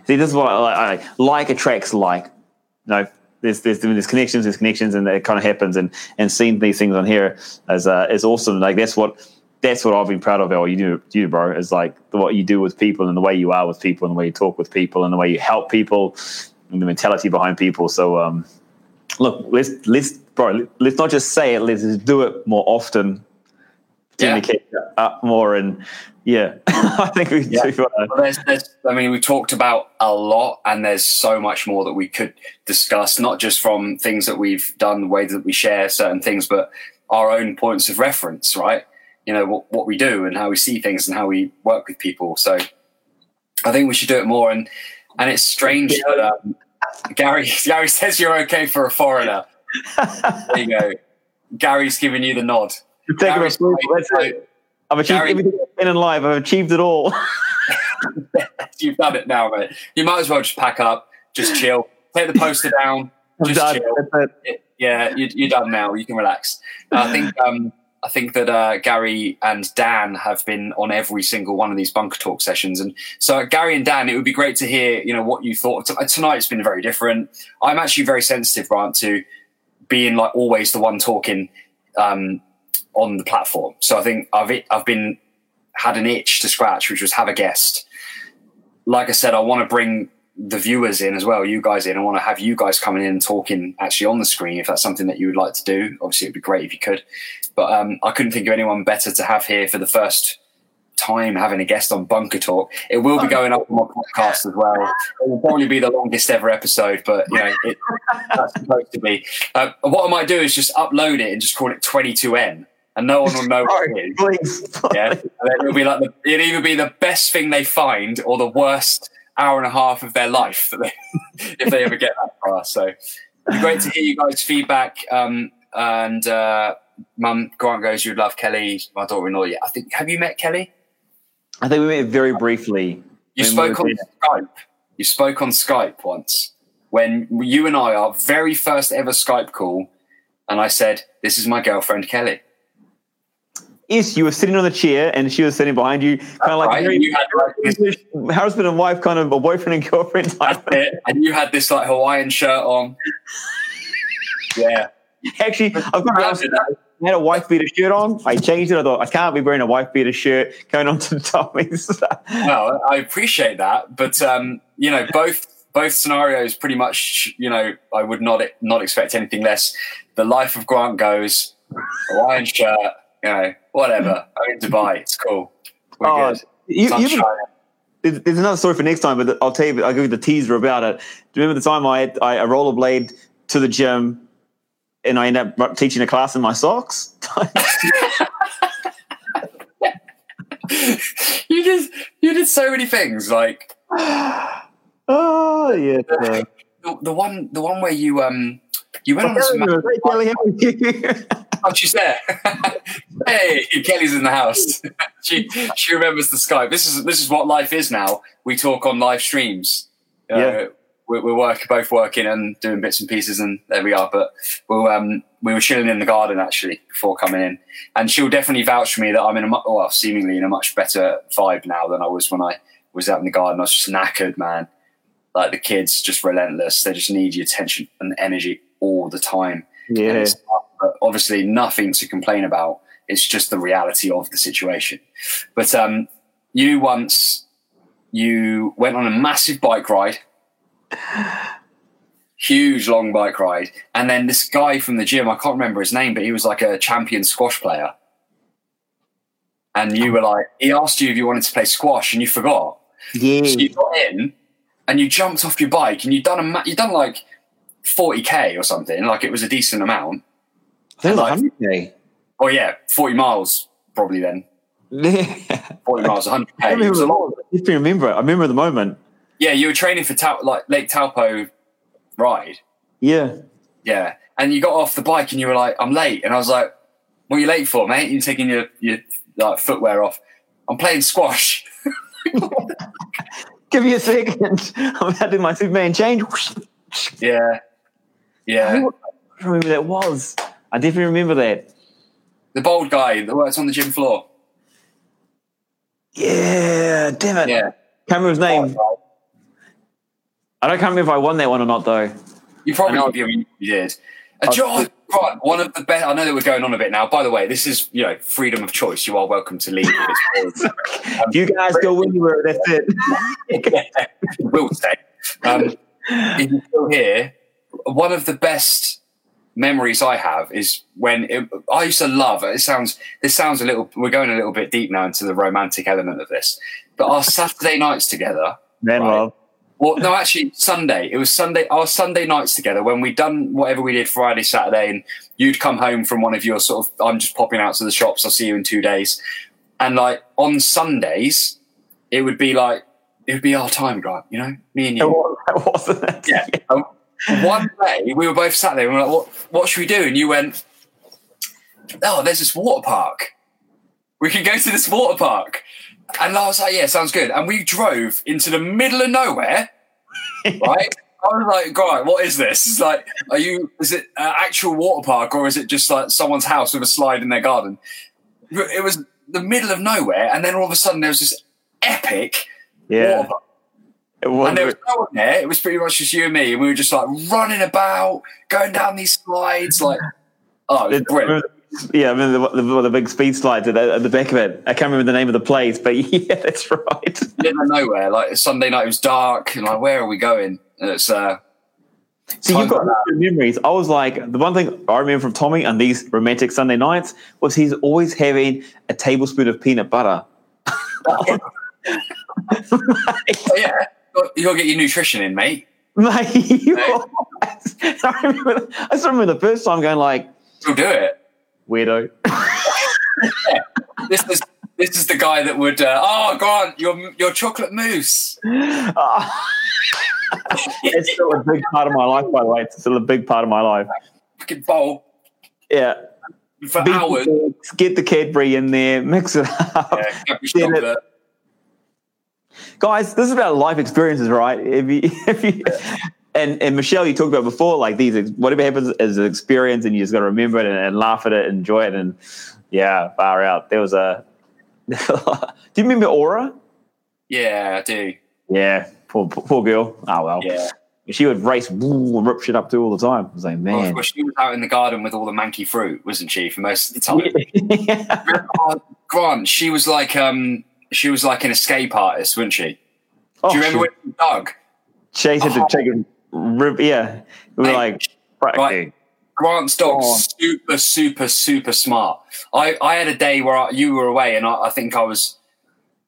See, this is what I like. Like attracts like. You know, there's there's there's connections, there's connections, and it kind of happens. And and seeing these things on here is uh, is awesome. Like that's what that's what I've been proud of. What you do, you bro, is like what you do with people and the way you are with people and the way you talk with people and the way you help people and the mentality behind people. So, um, look, let's let's bro, let's not just say it. Let's do it more often. Communicate yeah. up more and yeah, I think we yeah. do. Well, there's, there's, I mean, we talked about a lot, and there's so much more that we could discuss, not just from things that we've done, the way that we share certain things, but our own points of reference, right? You know, what, what we do and how we see things and how we work with people. So I think we should do it more. And, and it's strange that um, Gary, Gary says you're okay for a foreigner. there you go. Gary's giving you the nod. Take Gary's, I've achieved Gary, everything in life. I've achieved it all. You've done it now, mate. You might as well just pack up, just chill, take the poster down, just done. chill. Yeah, you, are done now. You can relax. I think um, I think that uh, Gary and Dan have been on every single one of these bunker talk sessions, and so Gary and Dan, it would be great to hear you know what you thought. Tonight's been very different. I'm actually very sensitive, Grant, to being like always the one talking. Um, on the platform. So I think I've I've been had an itch to scratch, which was have a guest. Like I said, I want to bring the viewers in as well, you guys in. I want to have you guys coming in and talking actually on the screen if that's something that you would like to do. Obviously, it'd be great if you could. But um, I couldn't think of anyone better to have here for the first time having a guest on Bunker Talk. It will be going up on my podcast as well. It will probably be the longest ever episode, but you know, it, that's supposed to be. Uh, what I might do is just upload it and just call it 22M and no one will know what it is. Please, please. Yeah, and it'll be like the, it'll either be the best thing they find or the worst hour and a half of their life that they, if they ever get that far. So it'd be great to hear you guys' feedback. Um, and uh, Mum Grant goes, "You'd love Kelly, my daughter-in-law." Yeah, I think. Have you met Kelly? I think we met very briefly. You spoke on Skype. You spoke on Skype once when you and I, our very first ever Skype call, and I said, "This is my girlfriend Kelly." Yes, you were sitting on the chair and she was sitting behind you, kind of like right. very you had husband and wife, kind of a boyfriend and girlfriend type. And you had this like Hawaiian shirt on. yeah. Actually, I've got to ask that. I had a wife beater shirt on. I changed it. I thought I can't be wearing a wife beater shirt going on to Tommy's. well, I appreciate that, but um, you know, both both scenarios pretty much. You know, I would not not expect anything less. The life of Grant goes Hawaiian shirt. You know, whatever. I'm in Dubai. It's cool. We're Oh, good. you, Sun's you shining. there's, another story for next time, but I'll tell you. I'll give you the teaser about it. Do you remember the time I had, I, rollerblade to the gym and I end up teaching a class in my socks? you did you did so many things like oh yeah. the, the one the one where you um you went on this Hey, Kelly, how are you? Oh, she's there. hey, Kelly's in the house. she she remembers the Skype. This is this is what life is now. We talk on live streams. Uh, Yeah. we're, we're work, both working and doing bits and pieces, and there we are. But we'll, um, we were chilling in the garden actually before coming in, and she'll definitely vouch for me that I'm in a mu- well, seemingly in a much better vibe now than I was when I was out in the garden. I was just knackered, man. Like the kids, just relentless. They just need your attention and energy all the time. Yeah. obviously nothing to complain about. It's just the reality of the situation. But um, you once you went on a massive bike ride, huge long bike ride, and then this guy from the gym, I can't remember his name, but he was like a champion squash player. And you were like, he asked you if you wanted to play squash, and you forgot. Yeah. So you got in and you jumped off your bike and you done a ma- you done like 40k or something, like it was a decent amount. I think like- 100k. Oh yeah, 40 miles probably then. Yeah. 40 miles, 100k. I It was remember, a lot. I just remember it. I remember the moment. Yeah, you were training for like Lake Taupo ride. Yeah. Yeah, and you got off the bike and you were like, "I'm late," and I was like, "What are you late for, mate? You're taking your your like footwear off?" I'm playing squash. Give me a second. I'm do my Superman change. Yeah, yeah. I don't remember who that was. I definitely remember that. The bold guy that works on the gym floor. Yeah, damn it. Yeah. Can't remember his name. I don't can't remember if I won that one or not though. You probably I know. you, did. Uh, John, right, one of the best. I know that we're going on a bit now. By the way, this is you know freedom of choice. You are welcome to leave. point. You guys go anywhere. That's it. will stay. Um, if you're still here, one of the best memories I have is when it, I used to love. It sounds. This sounds a little. We're going a little bit deep now into the romantic element of this. But our Saturday nights together. Man, Right. well, Well, no, actually, Sunday. It was Sunday. Our Sunday nights together when we'd done whatever we did Friday, Saturday, and you'd come home from one of your sort of. I'm just popping out to the shops. I'll see you in two days, and like on Sundays, it would be like it would be our time, Grant. You know, me and it you. was- it wasn't it? Yeah. Um, One day we were both sat there and we were like, "What? What should we do?" And you went, "Oh, there's this water park. We can go to this water park." And I was like, "Yeah, sounds good." And we drove into the middle of nowhere, right? I was like, "Right, what is this? It's like, are you? Is it an actual water park or is it just like someone's house with a slide in their garden?" It was the middle of nowhere, and then all of a sudden there was this epic Yeah. water park. It was. And there was no one there. It was pretty much just you and me, and we were just like running about, going down these slides. Like, oh, it was brilliant. Yeah, I mean the, the, the big speed slides at the, at the back of it. I can't remember the name of the place, but yeah, that's right. Middle of nowhere. Like Sunday night, it was dark, and like, where are we going? And it's uh, So you've got memories. I was like, the one thing I remember from Tommy on these romantic Sunday nights was he's always having a tablespoon of peanut butter. oh, yeah, you gotta get your nutrition in, mate. Mate, you I, remember, I remember the first time going like, You'll do it. weirdo. This is this is the guy that would. Uh, oh, Grant, your your chocolate mousse. it's still a big part of my life, by the way. It's still a big part of my life. Fucking bowl Yeah. for Beat the hours. Get the Cadbury in there, mix it up. Yeah, Cadbury's Then it- chocolate. Guys, this is about life experiences, right? If you, if you, and, and Michelle, you talked about before, like these, whatever happens is an experience and you just got to remember it and, and laugh at it, enjoy it. And yeah, far out. There was a, do you remember Aura? Yeah, I do. Yeah, poor, poor, poor girl. Oh, well. Yeah. She would race and rip shit up to all the time. I was like, man. well, she was out in the garden with all the manky fruit, wasn't she, for most of the time? yeah. Oh, Grant, she was like um, she was like an escape artist, wasn't she? Oh, Do you remember shit. when had to take a rip. Yeah. We were like. Grant's dog, Oh. super, super, super smart. I, I had a day where I, you were away, and I, I think I was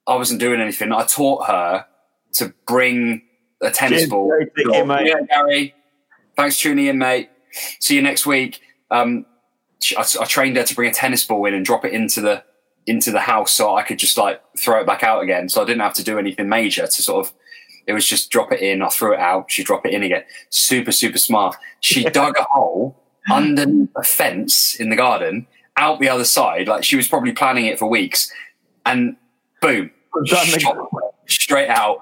I wasn't doing anything. I taught her to bring a tennis ball. Gary. Take care, mate. Yeah, Gary. Thanks for tuning in, mate. See you next week. Um, I, I trained her to bring a tennis ball in and drop it into the into the house, so I could just like throw it back out again. So I didn't have to do anything major to sort of. It was just drop it in, I threw it out, she drop it in again. Super, super smart. She dug a hole underneath a fence in the garden, out the other side. Like she was probably planning it for weeks, and boom, straight out.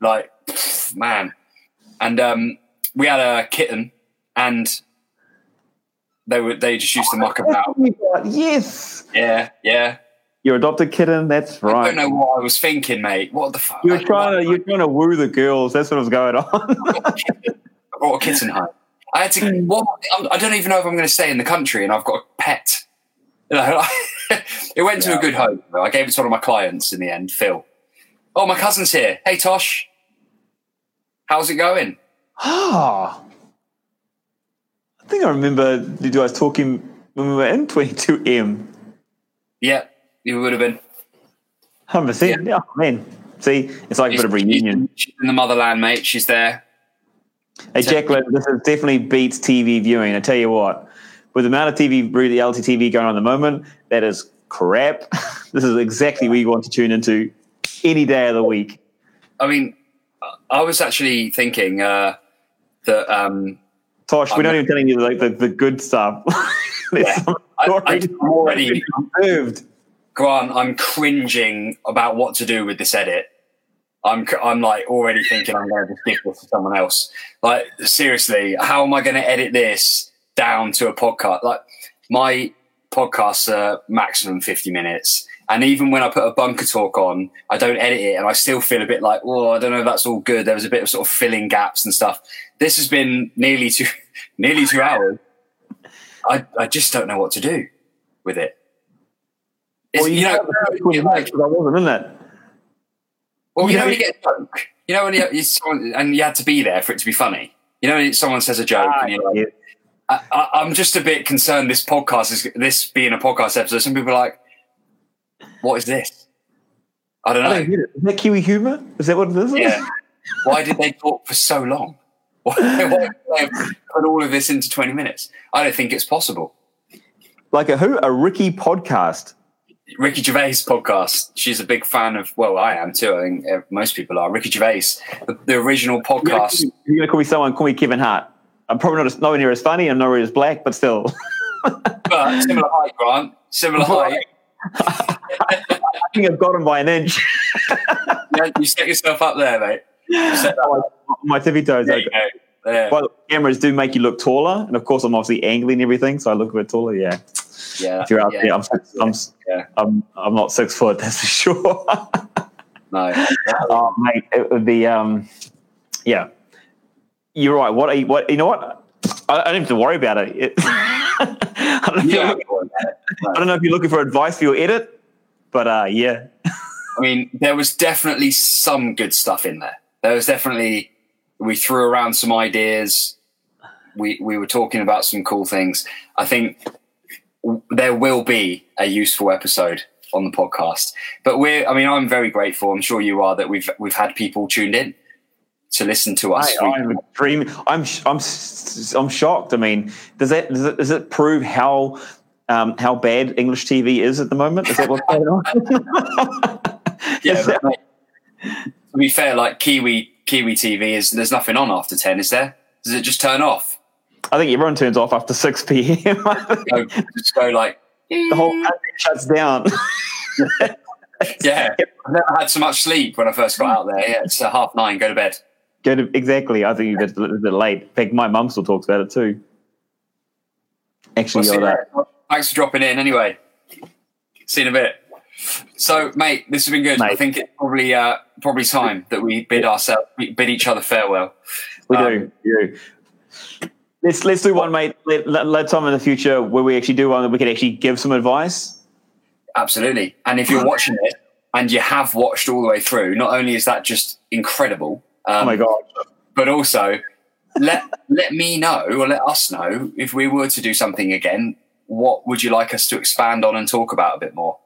Like man, and um, we had a kitten, and they were they just used to muck about. Yes. Yeah, yeah. Your adopted kitten, that's right. I don't know what I was thinking, mate. What the fuck? You were trying to you're trying to woo the girls. That's what was going on. I brought a kitten home. I had to. What? I'm- I don't even know if I'm going to stay in the country, and I've got a pet. You know, it went to a good home. I gave it to one of my clients in the end, Phil. Oh, my cousin's here. Hey, Tosh. How's it going? Ah. I think I remember you guys talking when we were in 22M. Yeah, you would have been. 100%. Yeah. man. See, it's like a bit of reunion. She's in the motherland, mate. She's there. Hey, Jacqueline, this is definitely beats TV viewing. I tell you what, with the amount of TV, reality TV going on at the moment, that is crap. this is exactly what you want to tune into any day of the week. I mean, I was actually thinking uh, that um, Tosh, we're I'm not even telling you like the, the good stuff. Yeah. I- I'm already- deserved. Grant, I'm cringing about what to do with this edit. I'm, I'm like already thinking I'm going to just give this to someone else. Like seriously, how am I going to edit this down to a podcast? Like my podcasts are maximum 50 minutes. And even when I put a bunker talk on, I don't edit it and I still feel a bit like, oh, I don't know if that's all good. There was a bit of sort of filling gaps and stuff. This has been nearly two, nearly two hours. I, I just don't know what to do with it. Well, you, you know, know, like, I wasn't in that. well, you You know, know- when you get a joke, you know, when you, you someone, and you had to be there for it to be funny. You know, when someone says a joke, and ah, you're like, Yeah. I, I, I'm just a bit concerned. This podcast is this being a podcast episode. Some people are like, "What is this?" I don't know. I don't get it. Is that Kiwi humor? Is that what it is? Yeah. Why did they talk for so long? Why, why did they put all of this into 20 minutes? I don't think it's possible. Like a who? A Ricky podcast. Ricky Gervais podcast. She's a big fan of. Well, I am too. I think uh, most people are. Ricky Gervais, the, the original podcast. You're gonna call me someone? Call me Kevin Hart. I'm probably not as, nowhere near as funny. I'm nowhere near as black, but still. But similar height, Grant. Similar height. I think I've got him by an inch. Yeah, you set yourself up there, mate. You set that. My tippy toes. There you go. There. But cameras do make you look taller, and of course, I'm obviously angling everything, so I look a bit taller. Yeah, Yeah. if you're out yeah, there, I'm, six, I'm, Yeah. I'm, I'm not six foot. That's for sure. No. oh, mate, it would be. Um, yeah, you're right. What? Are you, what? You know what? I, I don't have to worry about it. It- I, don't know if you're Yeah. looking- I don't know if you're looking for advice for your edit, but uh, yeah, I mean, there was definitely some good stuff in there. There was definitely we threw around some ideas. We we were talking about some cool things. I think there will be a useful episode on the podcast. But we're I mean, I'm very grateful. I'm sure you are that we've we've had people tuned in to listen to us. I, I'm dreaming. I'm I'm I'm shocked. I mean, does that does it, does it prove how um, how bad English TV is at the moment? Is that what's going on? yeah. That- mate, to be fair, like Kiwi Kiwi TV is there's nothing on after ten, is there? Does it just turn off? I think everyone turns off after six p.m. go, just go like the whole country shuts down. yeah, I never had so much sleep when I first got out there. Yeah, it's half nine. Go to bed. Exactly. I think you get a little bit late. In fact, my mum still talks about it too. Actually, well, uh, thanks for dropping in. Anyway, see you in a bit. So, mate, this has been good. Mate. I think it's probably uh, probably time that we bid ourselves, we bid each other farewell. We um, do. We do. Let's let's do one, mate. Let, let, let time in the future where we actually do one that we can actually give some advice. Absolutely. And if you're watching it and you have watched all the way through, not only is that just incredible. Um, oh my god! But also, let let me know or let us know if we were to do something again. What would you like us to expand on and talk about a bit more?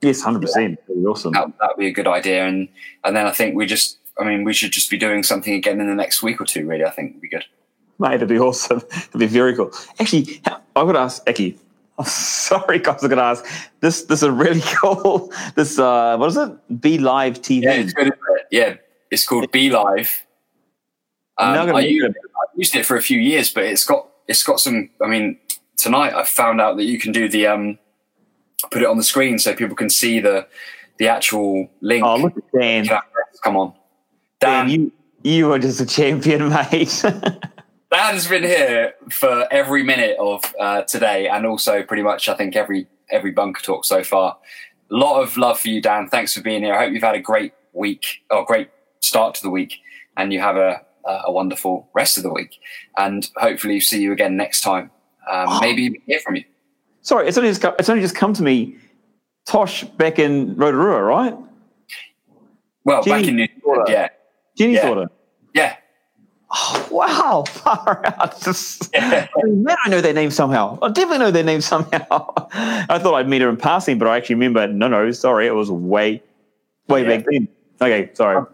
Yes, hundred percent. Awesome. That would be a good idea, and and then I think we just, I mean, we should just be doing something again in the next week or two. Really, I think would be good. Mate, it'd be awesome. It'd be very cool. Actually, I would ask Eki. Oh, sorry, guys, I'm gonna ask. This this is really cool. This uh, what is it? BeLive TV. Yeah, good. Yeah, it's called BeLive. Um, I, used, I used it for a few years, but it's got it's got some. I mean, tonight I found out that you can do the um, put it on the screen so people can see the the actual link. Oh, look at Dan! Come on, Dan, Dan you you are just a champion, mate. Dan's been here for every minute of uh, today, and also pretty much I think every every bunker talk so far. A lot of love for you, Dan. Thanks for being here. I hope you've had a great week or great start to the week, and you have a a wonderful rest of the week. And hopefully, see you again next time. Um, oh. Maybe hear from you. Sorry, it's only just it's only just come to me. Tosh back in Rotorua, right? Well, back in New Zealand, yeah. Jenny yeah. Thornton. Yeah. Oh, wow, far out. Just, yeah. I, mean, man, I know their name somehow. I definitely know their name somehow. I thought I'd meet her in passing, but I actually remember. No, no, sorry, it was way, way yeah. back then. Okay, sorry.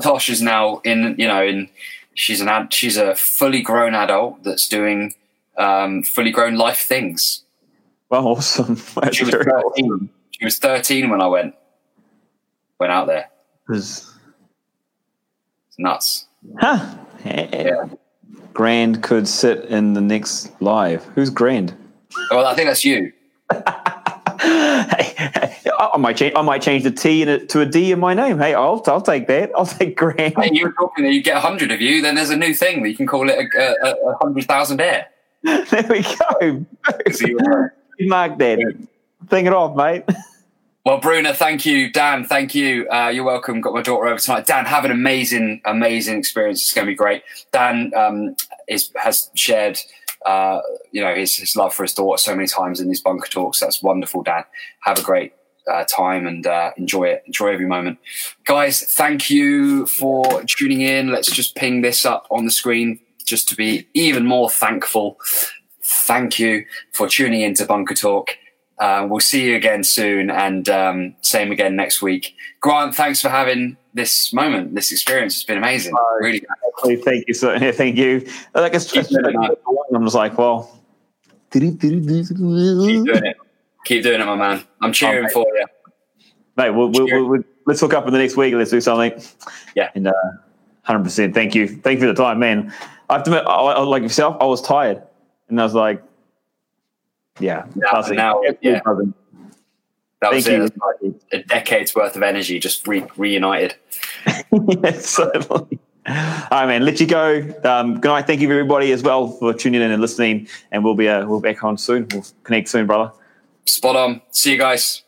Tosh is now in. You know, in she's an ad, she's a fully grown adult that's doing um, fully grown life things. Well, awesome. she was, 13. Awesome. she was 13 when I went went out there. It's nuts. Huh. Yeah. Grand could sit in the next live. Who's Grand? Well, I think that's you. hey, I might change. I might change the T to a D in my name. Hey, I'll I'll take that. I'll take Grand. Hey, you were talking that you get a hundred of you. Then there's a new thing that you can call it a, a, a hundred thousand air. there we go. Mark that. Thing it off, mate. Well, Bruna, thank you. Dan, thank you. Uh, you're welcome. Got my daughter over tonight. Dan, have an amazing, amazing experience. It's going to be great. Dan um, is, has shared, uh, you know, his, his, love for his daughter so many times in these bunker talks. That's wonderful, Dan. Have a great uh, time and uh, enjoy it. Enjoy every moment, guys. Thank you for tuning in. Let's just ping this up on the screen just to be even more thankful. Thank you for tuning in to Bunker Talk. Uh, we'll see you again soon, and um, same again next week. Grant, thanks for having this moment, this experience. It's been amazing. Uh, really, thank you. So, thank you. Like it's just, I'm just like, well, keep doing it. Keep doing it, my man. I'm cheering oh, for you, mate. We'll, we'll, we'll, let's hook up in the next week. Let's do something. Yeah, and uh, hundred percent. Thank you. Thank you for the time, man. I have to admit, I, like yourself, I was tired, and I was like yeah. Now, now yeah. That was it. Like a decade's worth of energy just re- reunited. yeah, certainly. All right, man. Let you go. Um, good night. Thank you, everybody, as well, for tuning in and listening. And we'll be uh, we'll be back on soon. We'll connect soon, brother. Spot on. See you guys.